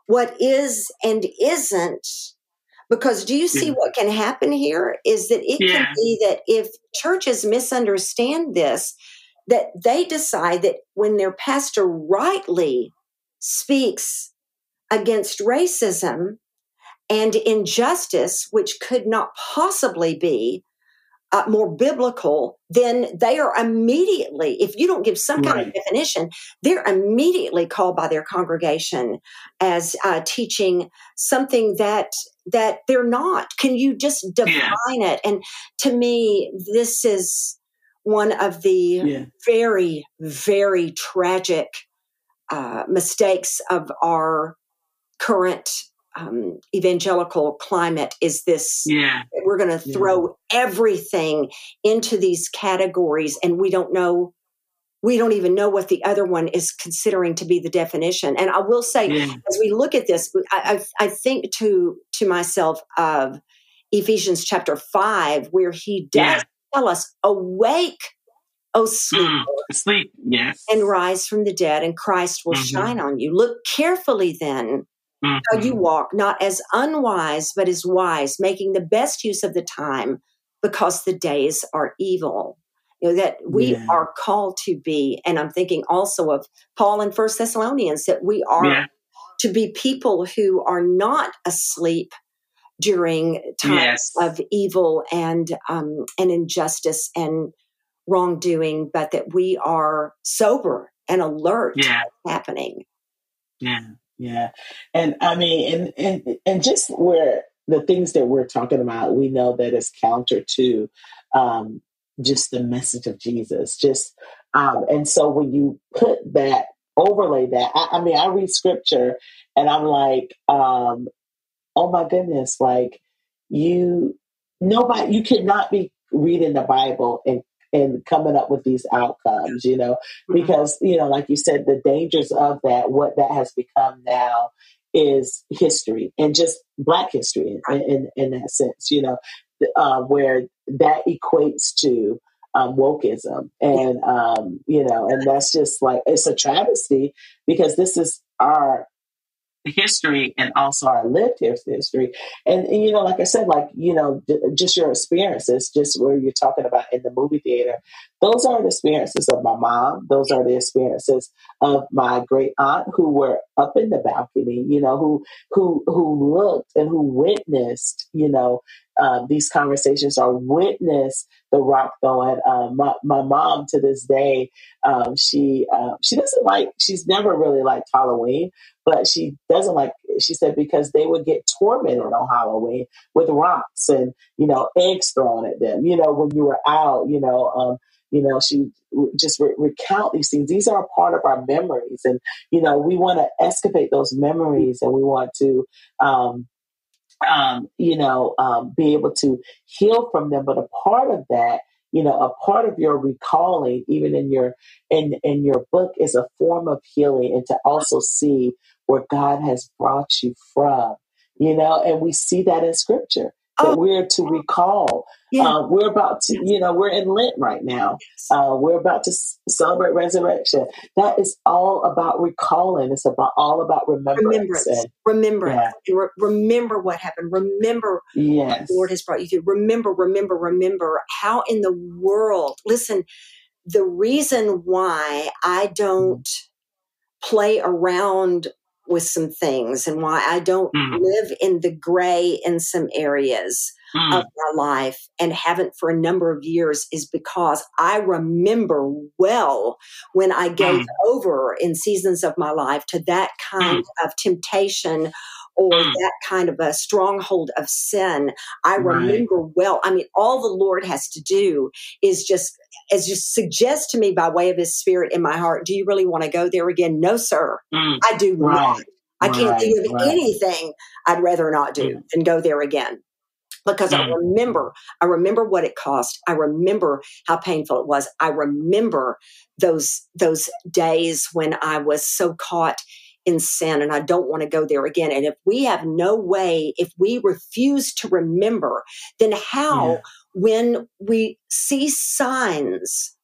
what is and isn't because do you see Yeah. what can happen here? Is that it can be that if churches misunderstand this that they decide that when their pastor rightly speaks against racism and injustice which could not possibly be uh, more biblical, then they are immediately, if you don't give some kind of definition, they're immediately called by their congregation as uh, teaching something that that they're not. Can you just define it? And to me, this is one of the Yeah. very, very tragic uh, mistakes of our current um, evangelical climate. Is this? Yeah. we're going to Yeah. throw everything into these categories and we don't know we don't even know what the other one is considering to be the definition and i will say Yeah. as we look at this i, I, I think to to myself of ephesians chapter 5 where he does Yeah. tell us awake o sleeper Mm. Sleep. Yes. and rise from the dead and christ will Mhm. shine on you look carefully then Mhm. how you walk, not as unwise, but as wise, making the best use of the time because the days are evil. You know, that we Yeah. are called to be, and I'm thinking also of Paul in First Thessalonians, that we are Yeah. to be people who are not asleep during times Yes. of evil and um, and injustice and wrongdoing, but that we are sober and alert Yeah. what's happening. Yeah, yeah, and I mean, and and and just where the things that we're talking about, we know that is counter to um, just the message of Jesus. Just um, and so when you put that overlay that, I, I mean, I read scripture and I'm like, um, oh my goodness, like you, nobody, you cannot be reading the Bible and and coming up with these outcomes, you know, because you know like you said the dangers of that what that has become now is history and just black history in, in, in that sense you know uh, where that equates to um, wokeism. And um, you know and that's just like it's a travesty because this is our history and also our lived history. And, and you know like i said like you know j- just your experiences just where you're talking about in the movie theater those are the experiences of my mom. Those are the experiences of my great aunt who were up in the balcony you know who who who looked and who witnessed you know um, these conversations or witness the rock throwing. Um, my, my mom to this day um, she uh, she doesn't like she's never really liked halloween but she doesn't like she said because they would get tormented on halloween with rocks and you know eggs thrown at them. You know when you were out you know um, you know she just re- recount these things. These are a part of our memories and you know we want to excavate those memories and we want to um, um, you know um, be able to heal from them. But a part of that you know a part of your recalling even in your in in your book is a form of healing and to also see where god has brought you from you know and we see that in scripture that Oh. we're to recall Yeah. uh, we're about to you know we're in lent right now uh, we're about to celebrate resurrection that is all about recalling it's about all about remembrance, remembrance, and remembrance, Re- remember what happened. Remember what yes the Lord has brought you through. Remember, remember, remember. How in the world? Listen, the reason why I don't play around with some things and why I don't Mm. live in the gray in some areas Mm, of my life and haven't for a number of years is because I remember well when I gave Mm. over in seasons of my life to that kind of temptation or Mm. that kind of a stronghold of sin. I Right. remember well. I mean, all the Lord has to do is just as just suggest to me by way of his spirit in my heart, do you really want to go there again? No, sir. mm, I do Right. not. I can't Right, think of right. anything I'd rather not do Mm. than go there again. Because I Mm. remember, I remember what it cost. I remember how painful it was. I remember those those days when I was so caught in sin and I don't want to go there again. And if we have no way, if we refuse to remember, then how, Yeah. when we see signs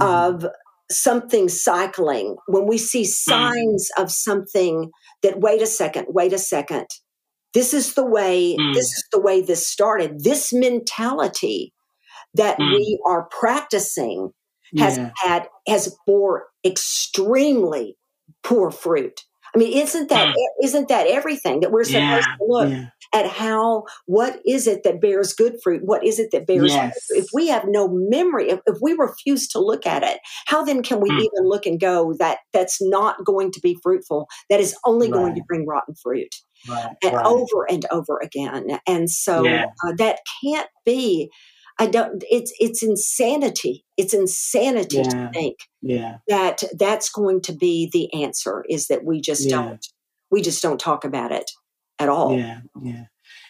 Mhm. of something cycling, when we see signs of something that, wait a second, wait a second, this is the way, Mm. this is the way this started. This mentality that Mm. we are practicing has Yeah. had has bore extremely poor fruit. I mean, isn't that Mm. not that everything that we're supposed Yeah. to look Yeah. at how what is it that bears good fruit? What is it that bears Yes. if we have no memory, if, if we refuse to look at it, how then can we Mm. even look and go that that's not going to be fruitful? That is only going to bring rotten fruit Right. and Right. over and over again. And so Yeah. uh, that can't be. I don't. It's it's insanity. It's insanity Yeah. to think Yeah. that that's going to be the answer. Is that we just Yeah. don't we just don't talk about it at all. Yeah, yeah.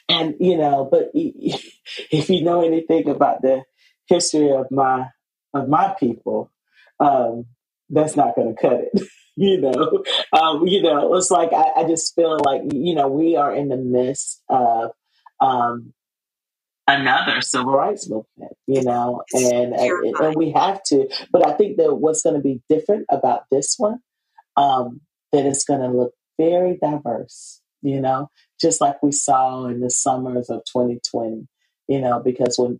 And you know, but [laughs] if you know anything about the history of my of my people, um, that's not going to cut it. [laughs] you know, um, you know, it's like I, I just feel like you know we are in the midst of um, another civil rights movement. You know, and and, and we have to. But I think that what's going to be different about this one, um, that it's going to look very diverse. You know, just like we saw in the summers of 2020, you know, because when,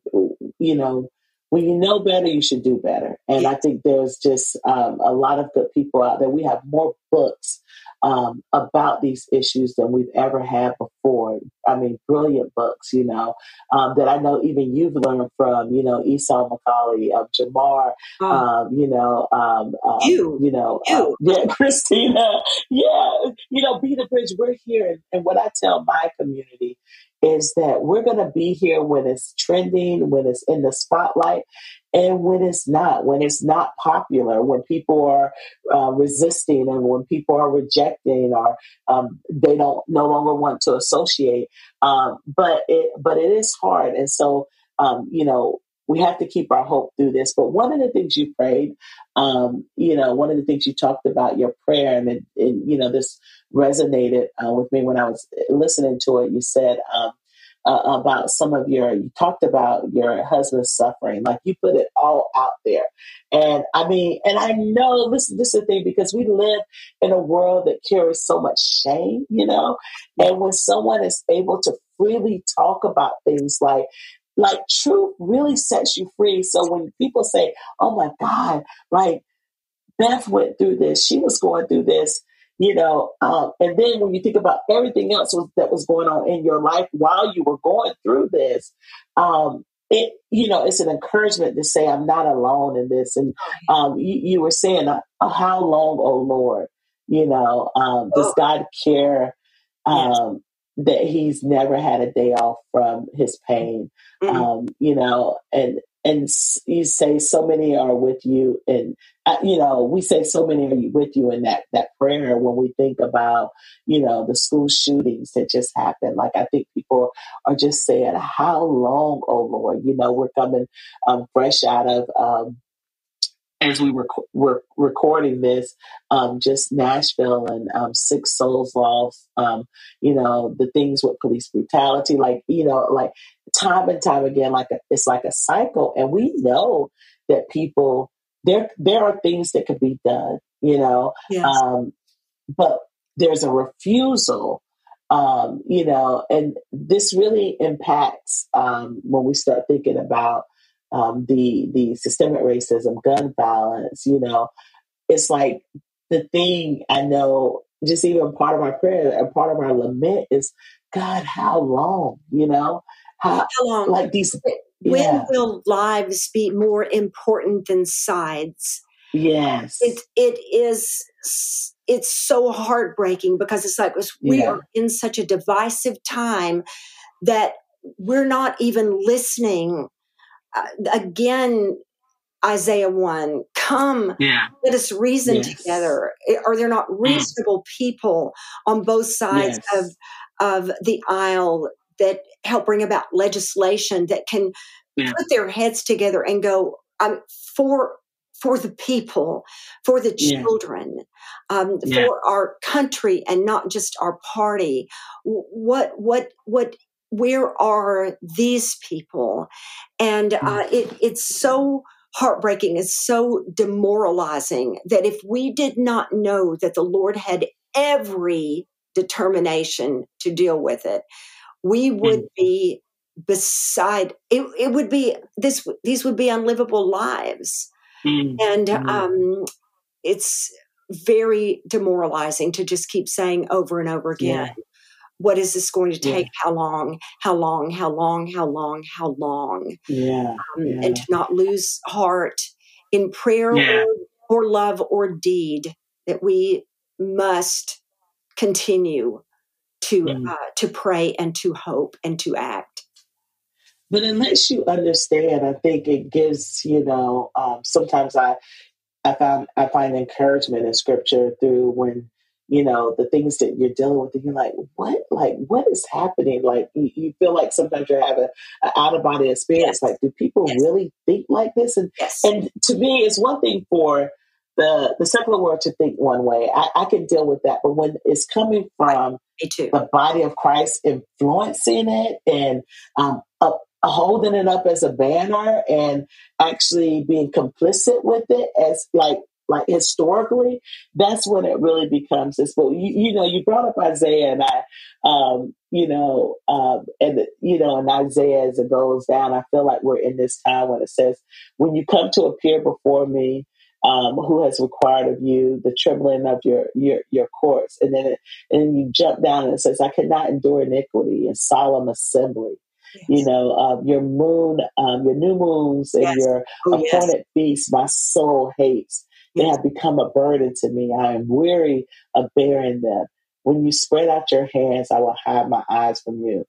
you know, when you know better, you should do better. And I think there's just um, a lot of good people out there. We have more books um, about these issues than we've ever had before. I mean, brilliant books, you know, um, that I know even you've learned from, you know, Esau McCauley, um, Jemar, Oh, um, you know, um, um, You. you know, You. uh, [laughs] yeah, Christina, yeah, you know, be the bridge. We're here, and, and what I tell my community is that we're going to be here when it's trending, when it's in the spotlight, and when it's not, when it's not popular, when people are uh, resisting, and when people are rejecting, or um, they don't no longer want to associate. Um, but it, but it is hard, and so um, you know we have to keep our hope through this. But one of the things you prayed, um, you know, one of the things you talked about your prayer, and, it, and you know, this resonated uh, with me when I was listening to it. You said um, uh, about some of your, you talked about your husband's suffering, like you put it all out there. And I mean, and I know this, this is the thing because we live in a world that carries so much shame, you know, and when someone is able to freely talk about things like, like truth really sets you free. So when people say, "Oh my God," like Beth went through this, she was going through this, you know, um, and then when you think about everything else was, that was going on in your life while you were going through this, um, it you know it's an encouragement to say I'm not alone in this. And um, you, you were saying, uh, "How long, oh Lord?" You know, um, does Oh. God care? Um, that he's never had a day off from his pain Mhm. um, you know, and and you say so many are with you, and uh, you know we say so many are with you in that that prayer when we think about you know the school shootings that just happened. Like I think people are just saying, "How long, oh Lord?" You know, we're coming um, fresh out of. Um, as we were, were recording this, um, just Nashville and um, six souls lost. Um, you know the things with police brutality, like you know, like time and time again, like a, it's like a cycle, and we know that people there there are things that could be done, you know, Yes. um, but there's a refusal, um, you know, and this really impacts um, when we start thinking about um, the the systemic racism, gun violence, you know, it's like the thing I know, just even part of our prayer and part of our lament is, God, how long, you know, how How long? like these, when yeah. will lives be more important than sides? yes, It it is it's so heartbreaking because it's like we Yeah. are in such a divisive time that we're not even listening. Uh, again, Isaiah one, come, yeah, let us reason Yes. together. Are there not reasonable people on both sides Yes. of of the aisle that help bring about legislation that can Yeah. put their heads together and go um, for for the people, for the Yeah. children, um, Yeah. for our country, and not just our party. What what what? Where are these people? And Mm. uh, it, it's so heartbreaking. It's so demoralizing that if we did not know that the Lord had every determination to deal with it, we would Mm. be beside it, it would be this these would be unlivable lives Mm. and Mm. um it's very demoralizing to just keep saying over and over again. Yeah. What is this going to Yeah. take? How long? How long? How long? How long? How long? Yeah. Um, yeah. And to not lose heart in prayer Yeah. or, or love or deed, that we must continue to Mm. uh, to pray and to hope and to act. But unless you understand, I think it gives you know. Um, sometimes I, I found I find encouragement in scripture through when you know the things that you're dealing with, and you're like, what, like what is happening? Like you, you feel like sometimes you're having an out of body experience. Yes. Like, do people Yes. really think like this? And Yes. and to me, it's one thing for the the secular world to think one way. I, I can deal with that, but when it's coming from the body of Christ influencing it and um, up, holding it up as a banner and actually being complicit with it as like like historically, that's when it really becomes this. But you, you know, you brought up Isaiah and I, um, you know, um, and you know, in Isaiah as it goes down, I feel like we're in this time when it says, "When you come to appear before me." Um, who has required of you the trembling of your your your courts, and then it, and then you jump down and it says, "I cannot endure iniquity and solemn assembly." You know, um, your moon, um, your new moons, and Yes. your Oh, yes. appointed feasts, my soul hates. They have become a burden to me. I am weary of bearing them. When you spread out your hands, I will hide my eyes from you.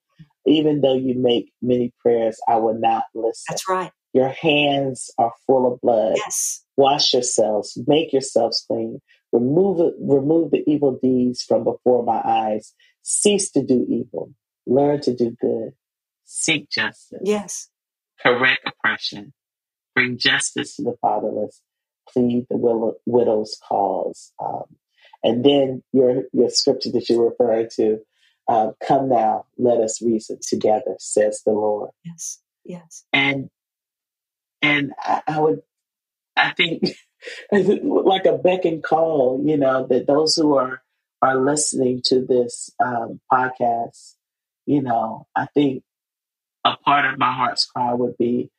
Even though you make many prayers, I will not listen. That's right. Your hands are full of blood. Yes. Wash yourselves, make yourselves clean. Remove remove the evil deeds from before my eyes. Cease to do evil. Learn to do good. Seek justice. Yes. Correct oppression. Bring justice to the fatherless. Plead the widow, widow's cause. Um, and then your your scripture that you're referring to. Uh, Come now, let us reason together, says the Lord Yes. Yes. and and I, I would I think [laughs] like a beck and call, you know, that those who are are listening to this um, podcast, you know, I think a part of my heart's cry would be,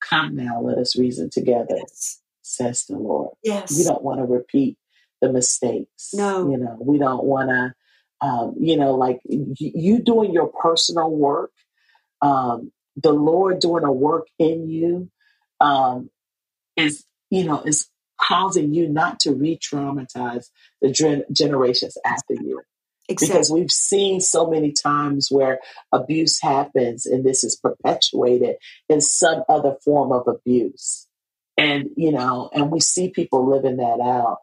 "Come now, let us reason together," Yes. Says the Lord. Yes. We don't want to repeat the mistakes. No. you know, we don't want to, um, you know, like you doing your personal work, um, the Lord doing a work in you, um, is you know is causing you not to re-traumatize the gen- generations after you Exactly. because we've seen so many times where abuse happens and this is perpetuated in some other form of abuse and you know and we see people living that out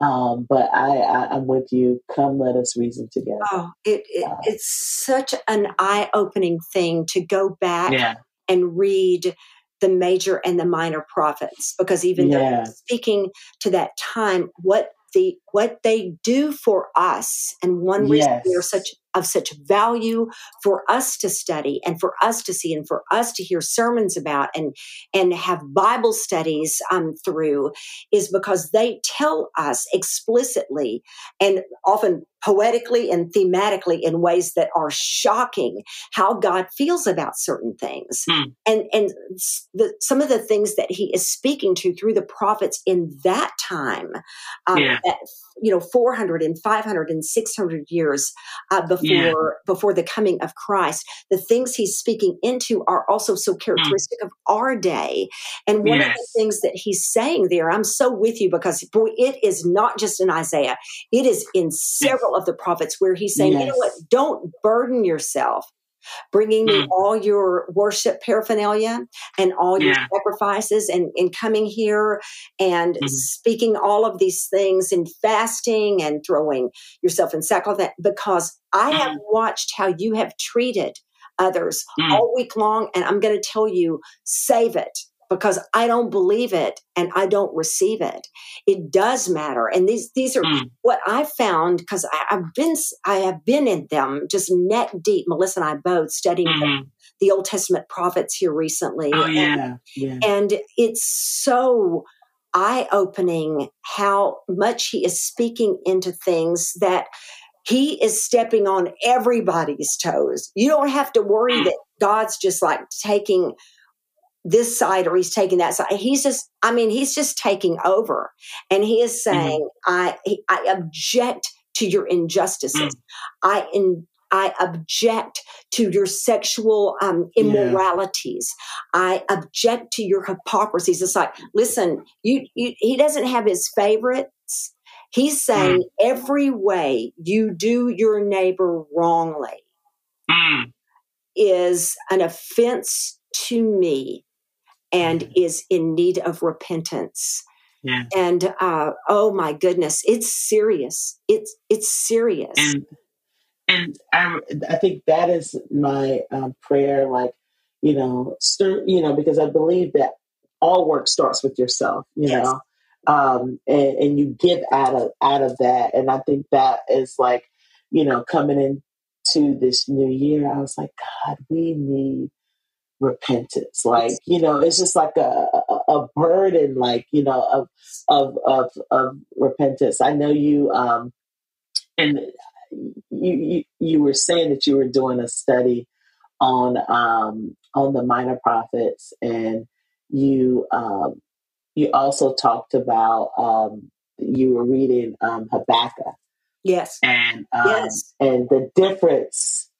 um, but I, I i'm with you come let us reason together. Oh, it, it it's such an eye-opening thing to go back yeah. and read the major and the minor prophets because even though Yeah. they're speaking to that time, what the what they do for us, and one reason they're such of such value for us to study and for us to see and for us to hear sermons about and and have Bible studies um, through is because they tell us explicitly and often poetically and thematically in ways that are shocking how God feels about certain things Hmm. and and the, some of the things that he is speaking to through the prophets in that time um, Yeah. that, you know 400 and 500 and 600 years uh, before Yeah. before the coming of christ the things he's speaking into are also so characteristic of our day and one of the things that he's saying there i'm so with you because boy it is not just in isaiah it is in several of the prophets where he's saying you know what don't burden yourself bringing me Mm. all your worship paraphernalia and all your sacrifices and, and coming here and Mhm. speaking all of these things and fasting and throwing yourself in sackcloth because I have watched how you have treated others Mm. all week long and I'm going to tell you save it because I don't believe it and I don't receive it. It does matter. And these these are Mm. what I found because I've been I have been in them just neck deep. Melissa and I both studying the, Mhm. the Old Testament prophets here recently. oh And- yeah yeah and it's so eye opening how much he is speaking into things that he is stepping on everybody's toes. You don't have to worry Mm. that God's just like taking this side or he's taking that side. He's just, I mean, he's just taking over. And he is Mm-hmm. saying, I, he- I object to your injustices. Mm. I, in, I object to your sexual um, Yeah. immoralities. I object to your hypocrisies. It's like, listen, you, you, he doesn't have his favorites. He's saying every way you do your neighbor wrongly Mm. is an offense to me and Mm-hmm. is in need of repentance. Yeah. And uh, oh my goodness, it's serious. It's it's serious. and and I I think that is my um, prayer. Like you know, stir, you know, because I believe that all work starts with yourself. You Yes. know, um, and, and you give out of out of that, and I think that is like you know coming into this new year. I was like, God, we need repentance like you know it's just like a, a, burden like you know of of of of repentance i know you um and you, you you were saying that you were doing a study on um on the minor prophets and you um you also talked about um you were reading um habakkuk yes. and um Yes. and the difference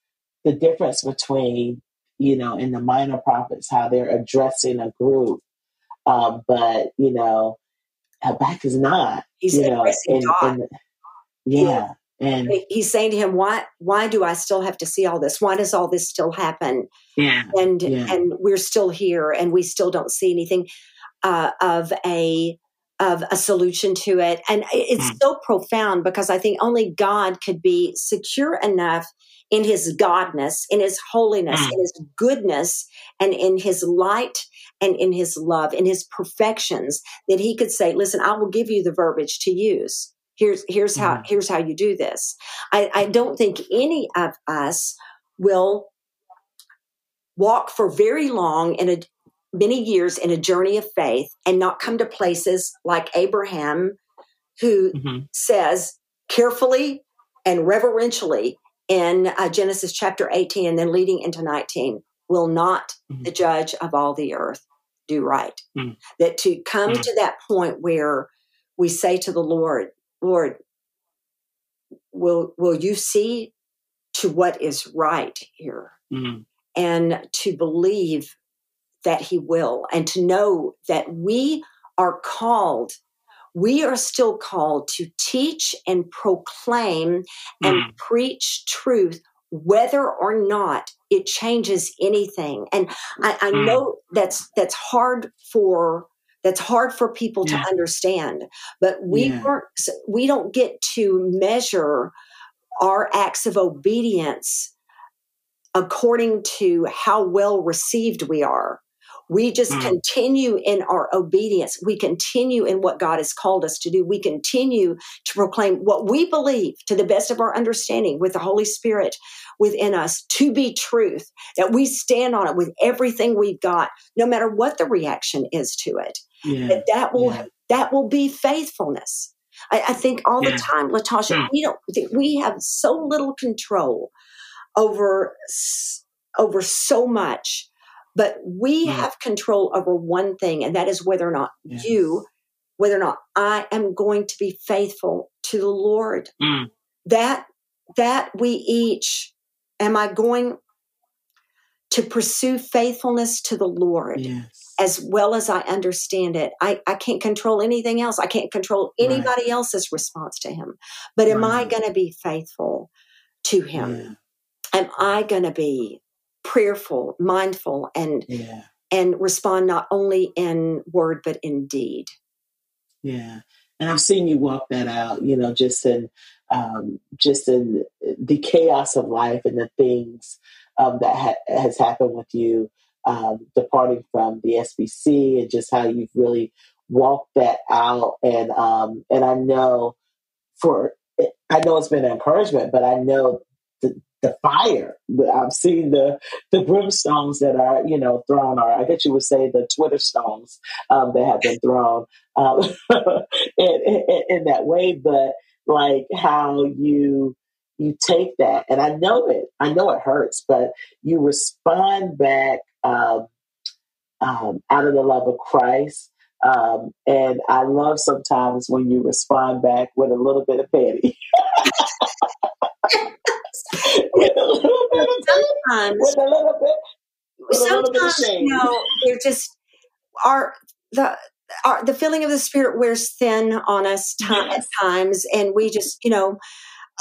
the difference between you know in the minor prophets how they're addressing a group um but you know habakkuk is not He's you know addressing and, God. and yeah and He's saying to him, "Why? Why do I still have to see all this? Why does all this still happen? yeah And Yeah. and we're still here, and we still don't see anything uh, of a of a solution to it. And it's Mm. so profound because I think only God could be secure enough in His godness, in His holiness, Mm. in His goodness, and in His light and in His love, in His perfections, that He could say, "Listen, I will give you the verbiage to use." Here's here's how Mhm. here's how you do this. I, I don't think any of us will walk for very long in a many years in a journey of faith and not come to places like Abraham, who Mhm. says carefully and reverentially in uh, Genesis chapter 18 and then leading into 19, will not Mhm. the judge of all the earth do right? Mm. That to come Mm. to that point where we say to the Lord, Lord, will will you see to what is right here? Mhm. and to believe that he will and to know that we are called we are still called to teach and proclaim and Mm. preach truth whether or not it changes anything and i, I Mm. know that's that's hard for that's hard for people Yeah. to understand but we Yeah. weren't we don't get to measure our acts of obedience according to how well received we are. We just Mm. continue in our obedience. We continue in what God has called us to do. We continue to proclaim what we believe to the best of our understanding with the Holy Spirit within us to be truth, that we stand on it with everything we've got, no matter what the reaction is to it. yeah That that will Yeah. that will be faithfulness. I, I think all Yeah. the time, Latasha, Mm. we don't we have so little control over over so much but we Mm. have control over one thing and that is whether or not Yes. you whether or not i am going to be faithful to the lord Mm. that that we each am i going to pursue faithfulness to the lord yes as well as i understand it i, I can't control anything else i can't control Right. anybody else's response to him but am i going to be faithful to him yeah am I going to be prayerful, mindful, and yeah and respond not only in word but in deed? Yeah, and I've seen you walk that out. You know, just in um, just in the chaos of life and the things um, that ha- has happened with you, um, departing from the SBC, and just how you've really walked that out. And um, and I know for I know it's been an encouragement, but I know the the fire. I've seen the the brimstones that are you know thrown, or I guess you would say the Twitter stones um, that have been thrown um, [laughs] in, in, in that way. But like how you you take that, and I know it. I know it hurts, but you respond back um, um, out of the love of Christ. Um, and I love sometimes when you respond back with a little bit of petty. [laughs] with a little bit of sometimes, with a little bit, with a little bit of sometimes you know, they're just our the our, the feeling of the spirit wears thin on us ti- at times, and we just you know.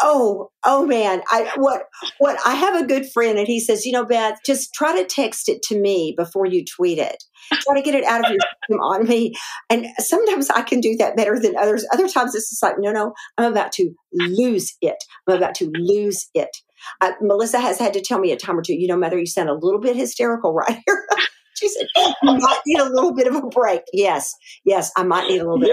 Oh, oh man! I what what I have a good friend, and he says, you know, Beth, just try to text it to me before you tweet it. Try to get it out of your system on me. And sometimes I can do that better than others. Other times it's just like, no, no, I'm about to lose it. I'm about to lose it. Melissa has had to tell me a time or two, you know, Mother, you sound a little bit hysterical [laughs] right here. she said, you might need a little bit of a break. Yes, yes, I might need a little bit.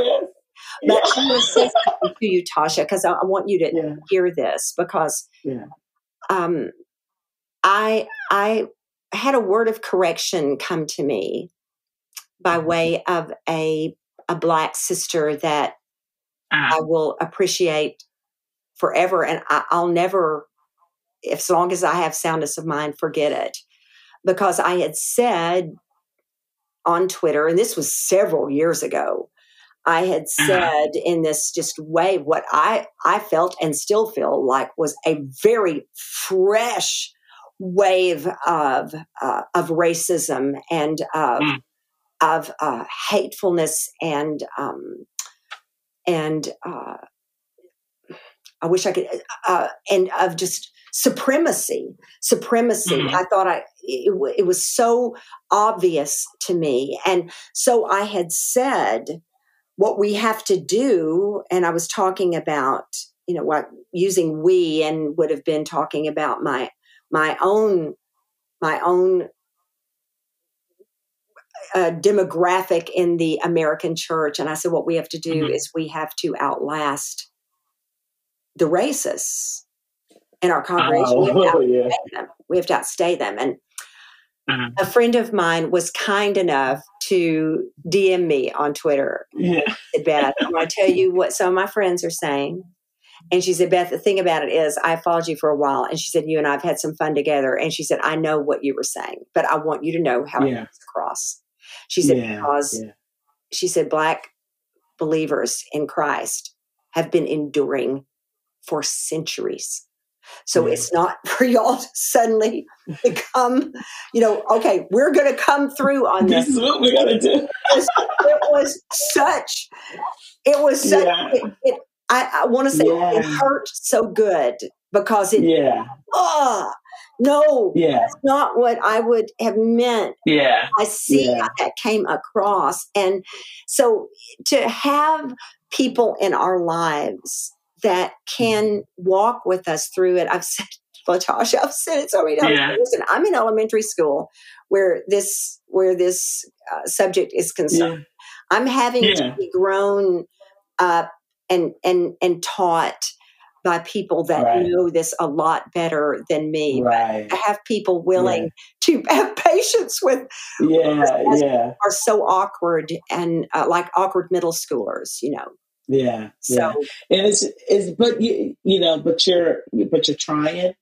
But I'm going to say [laughs] something to you, Tasha, because I, I want you to Yeah. hear this because Yeah. um, I I had a word of correction come to me by Mm-hmm. way of a a black sister that I will appreciate forever, and I, I'll never, as long as I have soundness of mind, forget it. Because I had said on Twitter, and this was several years ago, I had said in this just way what I I felt and still feel like was a very fresh wave of uh, of racism and of Mm. of uh, hatefulness and um, and uh, I wish I could uh, and of just supremacy supremacy Mhm. i thought i it, it was so obvious to me and so i had said what we have to do and i was talking about you know what using we and would have been talking about my my own my own uh, demographic in the american church and i said what we have to do Mhm. is we have to outlast the racists in our congregation we have to Oh, [laughs] yeah. we have to outstay them and Mhm. a friend of mine was kind enough to dm me on twitter Yeah. said, Beth, I'm going to tell you what some of my friends are saying. And she said, Beth, the thing about it is, I followed you for a while. And she said, You and I have had some fun together. And she said, I know what you were saying, but I want you to know how it Yeah. comes across. She said, Yeah. Because Yeah. she said, Black believers in Christ have been enduring for centuries. So it's not [laughs] for y'all to suddenly become, you know, okay, we're going to come through on This this is what we gotta do. it was such it was such Yeah. it, it, I, I want to say Yeah. it hurt so good because it Yeah. oh no Yeah. that's not what I would have meant Yeah. I see Yeah. how that came across and so to have people in our lives that can walk with us through it I've [laughs] said Latasha I've said it so many times Yeah. listen I'm in elementary school where this where this uh, subject is concerned Yeah. I'm having Yeah. to be grown up and and and taught by people that Right. know this a lot better than me. Right. I have people willing to [laughs] have patience with Yeah. [laughs] Yeah. are so awkward and uh, like awkward middle schoolers, you know. Yeah. So Yeah. and it's it's but you you know but you're but you're trying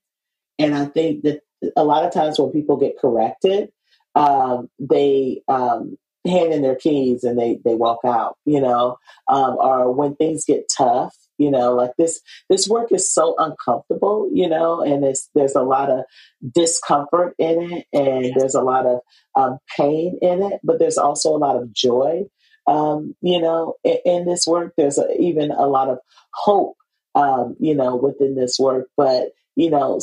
and i think that a lot of times when people get corrected um they um hand in their keys and they they walk out you know um or when things get tough you know like this this work is so uncomfortable you know and it's there's a lot of discomfort in it and there's a lot of um, pain in it but there's also a lot of joy um, you know, in, in this work. There's a, even a lot of hope, um, you know, within this work. But you know,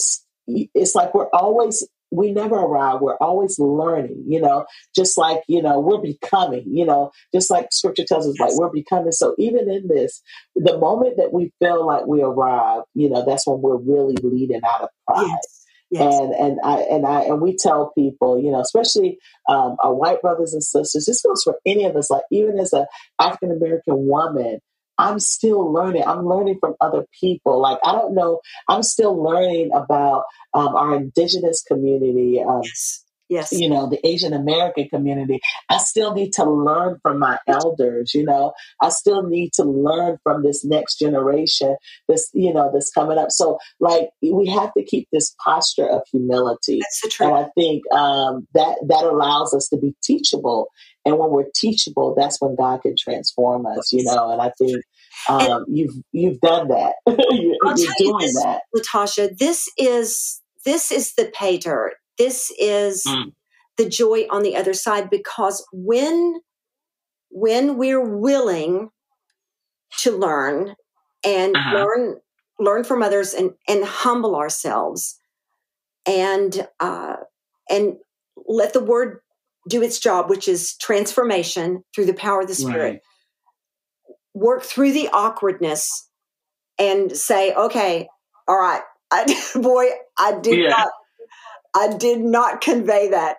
it's like we're always we never arrive. We're always learning, you know, just like you know we're becoming, you know, just like Scripture tells us, like we're becoming. So even in this, the moment that we feel like we arrive, you know, that's when we're really leading out of pride yes, yes, and and I and I and we tell people, you know, especially um, our white brothers and sisters. This goes for any of us. Like even as a African American woman, I'm still learning. I'm learning from other people. Like I don't know. I'm still learning about um, our indigenous community. Um, yes, Yes. You know, the Asian American community. I still need to learn from my elders, you know. I still need to learn from this next generation, this, you know, that's coming up. So like we have to keep this posture of humility. That's the truth. And I think um, that that allows us to be teachable. And when we're teachable, that's when God can transform us, you know. And I think um, you've you've done that. [laughs] you're, I'll you're doing this, that. Latasha, this is this is the pay dirt. This is Mm. the joy on the other side because when when we're willing to learn and Uh-huh. learn learn from others and and humble ourselves and uh, and let the word do its job, which is transformation through the power of the spirit. Right. Work through the awkwardness and say, okay, all right, I, [laughs] boy, I did Yeah. not, I did not convey that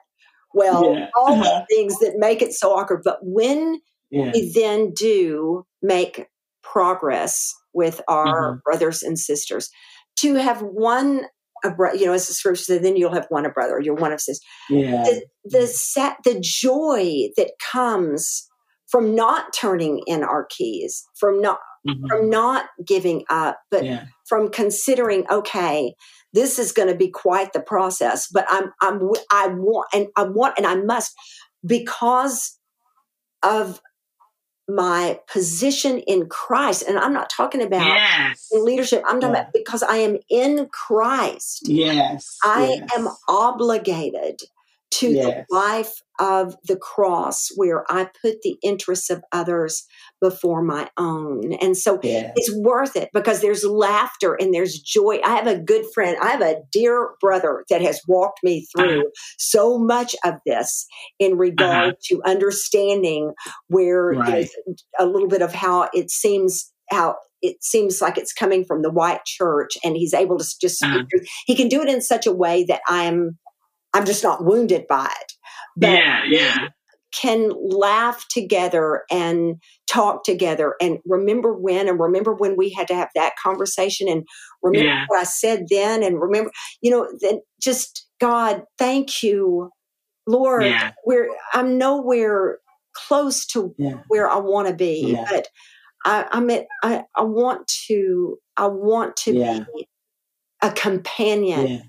well. Yeah. All Uh-huh. the things that make it so awkward, but when Yeah. we then do make progress with our Mhm. brothers and sisters, to have one, a bro- you know, as the scripture said, then you'll have one a brother, you're one of sisters Yeah. the the set the joy that comes from not turning in our keys from not Mhm. from not giving up but Yeah. from considering okay this is going to be quite the process but i'm i'm I want and i want and i must because of my position in christ and i'm not talking about Yes. leadership i'm talking Yeah. about because i am in christ Yes. I yes. am obligated to Yes. the life of the cross where I put the interests of others before my own. And so Yeah. it's worth it because there's laughter and there's joy. I have a good friend, I have a dear brother that has walked me through so much of this in regard to understanding where Right. a little bit of how it seems how it seems like it's coming from the white church and he's able to just Uh-huh. he can do it in such a way that i'm i'm just not wounded by it but yeah. Yeah. can laugh together and talk together and remember when and remember when we had to have that conversation and remember Yeah. what I said then and remember you know then just God thank you Lord Yeah. we're I'm nowhere close to Yeah. where I want to be Yeah. but I I'm at, I I want to I want to Yeah. be a companion Yeah.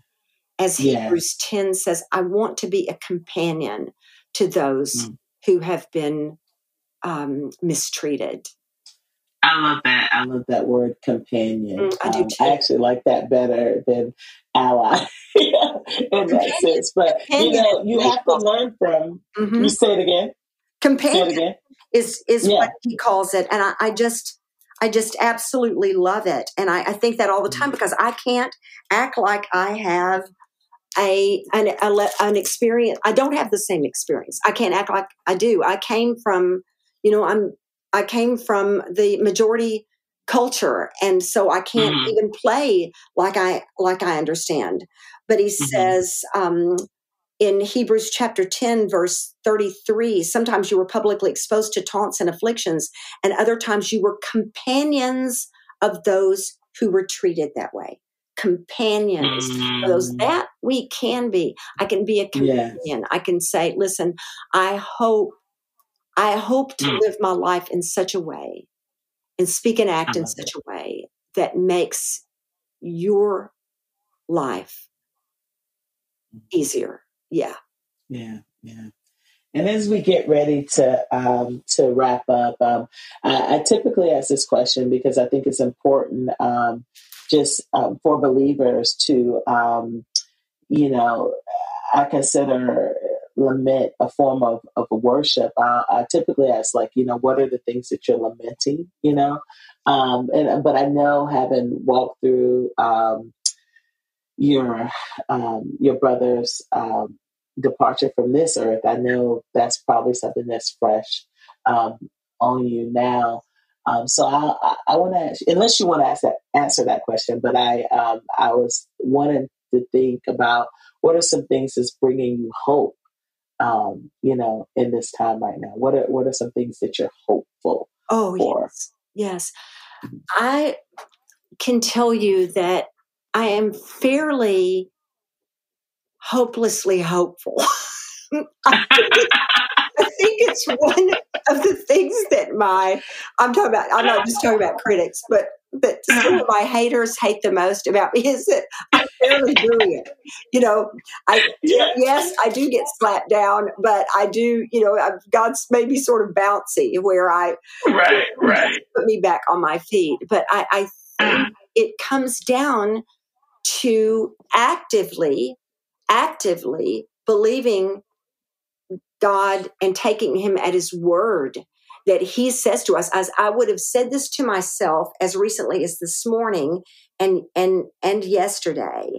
As Yes. Hebrews 10 says, I want to be a companion to those Mm. who have been um, mistreated. I love that. I love that word companion. Mm, I do Um. I actually like that better than ally [laughs] in that sense. But you know, you have to learn from. Mhm. You say it again. Say it Companion again. is is Yeah. what he calls it, and I, I just I just absolutely love it, and I, I think that all the time Mm-hmm. because I can't act like I have a an a, an experience. I don't have the same experience. I can't act like I do. I came from you know I'm I came from the majority culture, and so I can't Mhm. even play like I like I understand. But he Mhm. says. Um, in Hebrews chapter 10, verse 33, sometimes you were publicly exposed to taunts and afflictions, and other times you were companions of those who were treated that way. Companions of those Mm. that we can be. I can be a Yes. companion. I can say, listen, I hope, I hope to Mm. live my life in such a way and speak and act in love such a way that makes your life easier. Yeah. Yeah, yeah. And as we get ready to um, to wrap up, um, I, I typically ask this question because I think it's important, um, just um, for believers to, um, you know, I consider lament a form of of worship. I, I typically ask, like, you know, what are the things that you're lamenting? You know, um, and but I know having walked through um, your um, your brother's. Um, departure from this earth, I know that's probably something that's fresh um, on you now. Um, so I, I, I want to, unless you want to ask that, answer that question, but I, um, I was wanting to think about what are some things that's bringing you hope, um, you know, in this time right now. What are what are some things that you're hopeful Oh, for? yes. Yes. I can tell you that I am fairly hopelessly hopeful. [laughs] I, think I think it's one of the things that my I'm talking about. I'm not just talking about critics, but but some of my haters hate the most about me is that I'm fairly brilliant. You know, I yes, I do get slapped down, but I do. You know, I've, God's made me sort of bouncy where I right, right, put me back on my feet. But I, I think mm. it comes down to actively, actively believing God and taking Him at His word that He says to us. As I would have said this to myself as recently as this morning and and and yesterday,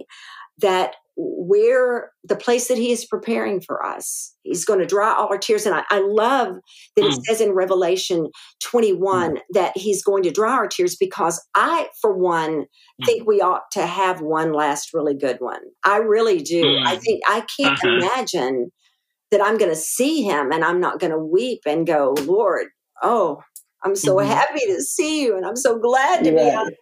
that where the place that he is preparing for us he's going to dry all our tears and i, I love that it Mm. says in revelation 21 that he's going to dry our tears because i for one Mm. think we ought to have one last really good one i really do Mm. i think i can't Uh-huh. imagine that i'm going to see him and i'm not going to weep and go lord oh i'm so Mhm. happy to see you and i'm so glad to be out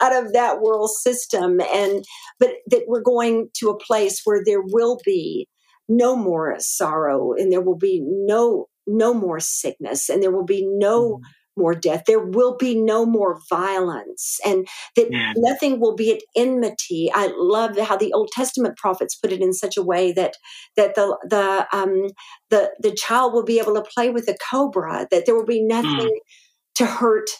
out of that world system. And but that we're going to a place where there will be no more sorrow and there will be no no more sickness and there will be no more death. There will be no more violence and that Yeah. nothing will be at enmity. I love how the old testament prophets put it in such a way that that the the um the the child will be able to play with a cobra that there will be nothing to hurt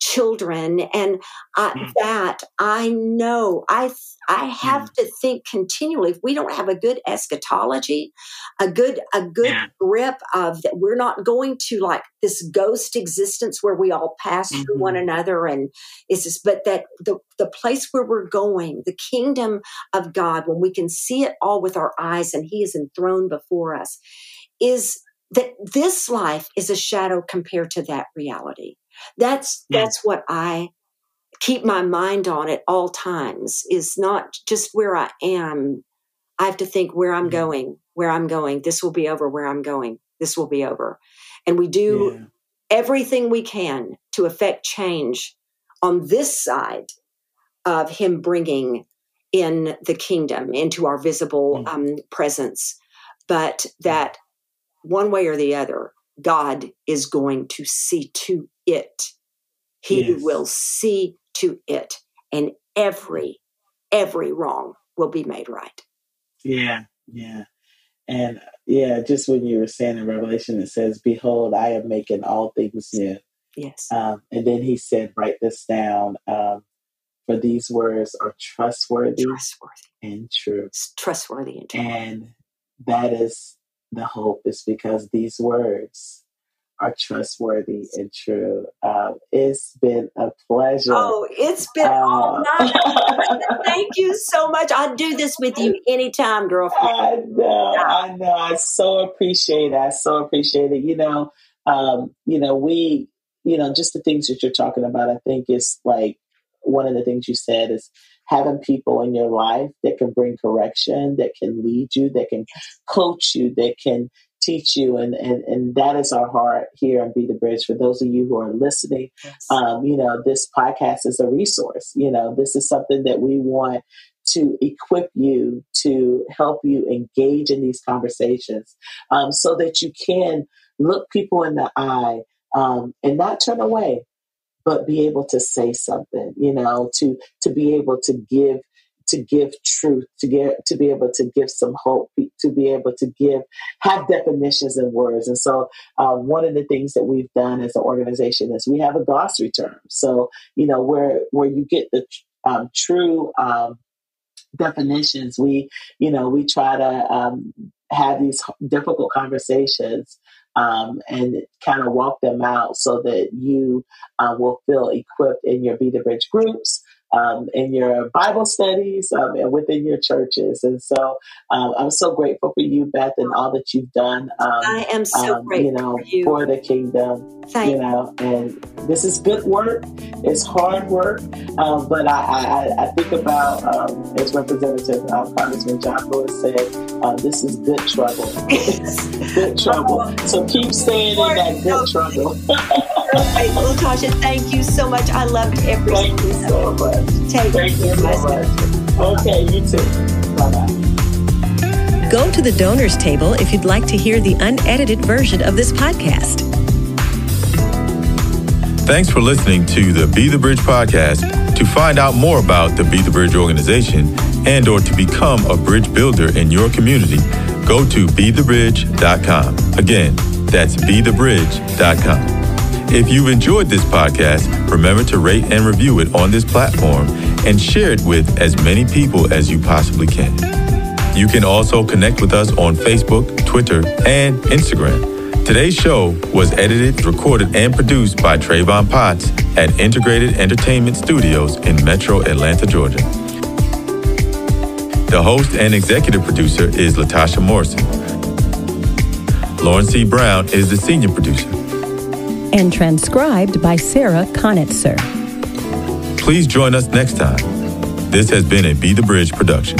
children and uh, Mm. that i know i i have to think continually if we don't have a good eschatology a good a good Yeah. grip of that we're not going to like this ghost existence where we all pass through Mhm. one another and it's just but that the the place where we're going the kingdom of god when we can see it all with our eyes and he is enthroned before us is that this life is a shadow compared to that reality that's Yeah. that's what i keep my mind on at all times is not just where i am i have to think where i'm Mhm. going where i'm going this will be over where i'm going this will be over and we do Yeah. everything we can to affect change on this side of him bringing in the kingdom into our visible Mm. um, presence but that one way or the other god is going to see to it he Yes. will see to it and every every wrong will be made right Yeah, yeah. And yeah, just when you were saying in Revelation, it says, Behold, I am making all things new. yes Um, and then he said, Write this down, um, for these words are trustworthy trustworthy and true. It's trustworthy and true. And that is the hope, is because these words are trustworthy and true. Um, it's been a pleasure. Oh, it's been all Uh, night. [laughs] Thank you so much. I'd do this with you anytime, girlfriend. I know, I know. I so appreciate it. I so appreciate it. You know, um, you know, we, you know, just the things that you're talking about, I think is like one of the things you said is having people in your life that can bring correction, that can lead you, that can coach you, that can teach you. And, and, and that is our heart here and Be the Bridge. For those of you who are listening, Yes. um, you know, this podcast is a resource. You know, this is something that we want to equip you to help you engage in these conversations um, so that you can look people in the eye um, and not turn away but be able to say something you know to to be able to give to give truth to get to be able to give some hope to be able to give have definitions and words. And so uh, one of the things that we've done as an organization is we have a glossary term. So you know where where you get the um, true um, definitions we you know we try to um, have these difficult conversations um, and kind of walk them out so that you uh, will feel equipped in your be the bridge groups um, in your bible studies um, and within your churches. And so um, i'm so grateful for you beth and all that you've done um, I am so um, grateful you know for you. for the kingdom Thank you know and this is good work. It's hard work um, but I, I, I think about um, as representative um, congressman john lewis said um, this is good trouble. [laughs] [laughs] Good trouble. So keep staying in that good trouble [laughs] Great. Well, Tasha, thank you so much. I loved every thank you single so much Take thank you care. so much okay you too bye-bye go to the donors table if you'd like to hear the unedited version of this podcast. Thanks for listening to the Be the Bridge podcast. To find out more about the Be the Bridge organization and or to become a bridge builder in your community, go to bethebridge.com. Again, that's bethebridge.com. If you've enjoyed this podcast, remember to rate and review it on this platform and share it with as many people as you possibly can. You can also connect with us on Facebook, Twitter, and Instagram. Today's show was edited, recorded, and produced by Travon Potts at Integrated Entertainment Studios in Metro Atlanta, Georgia. The host and executive producer is Latasha Morrison. Lauren C. Brown is the senior producer. And transcribed by Sarah Connatser. Please join us next time. This has been a Be the Bridge production.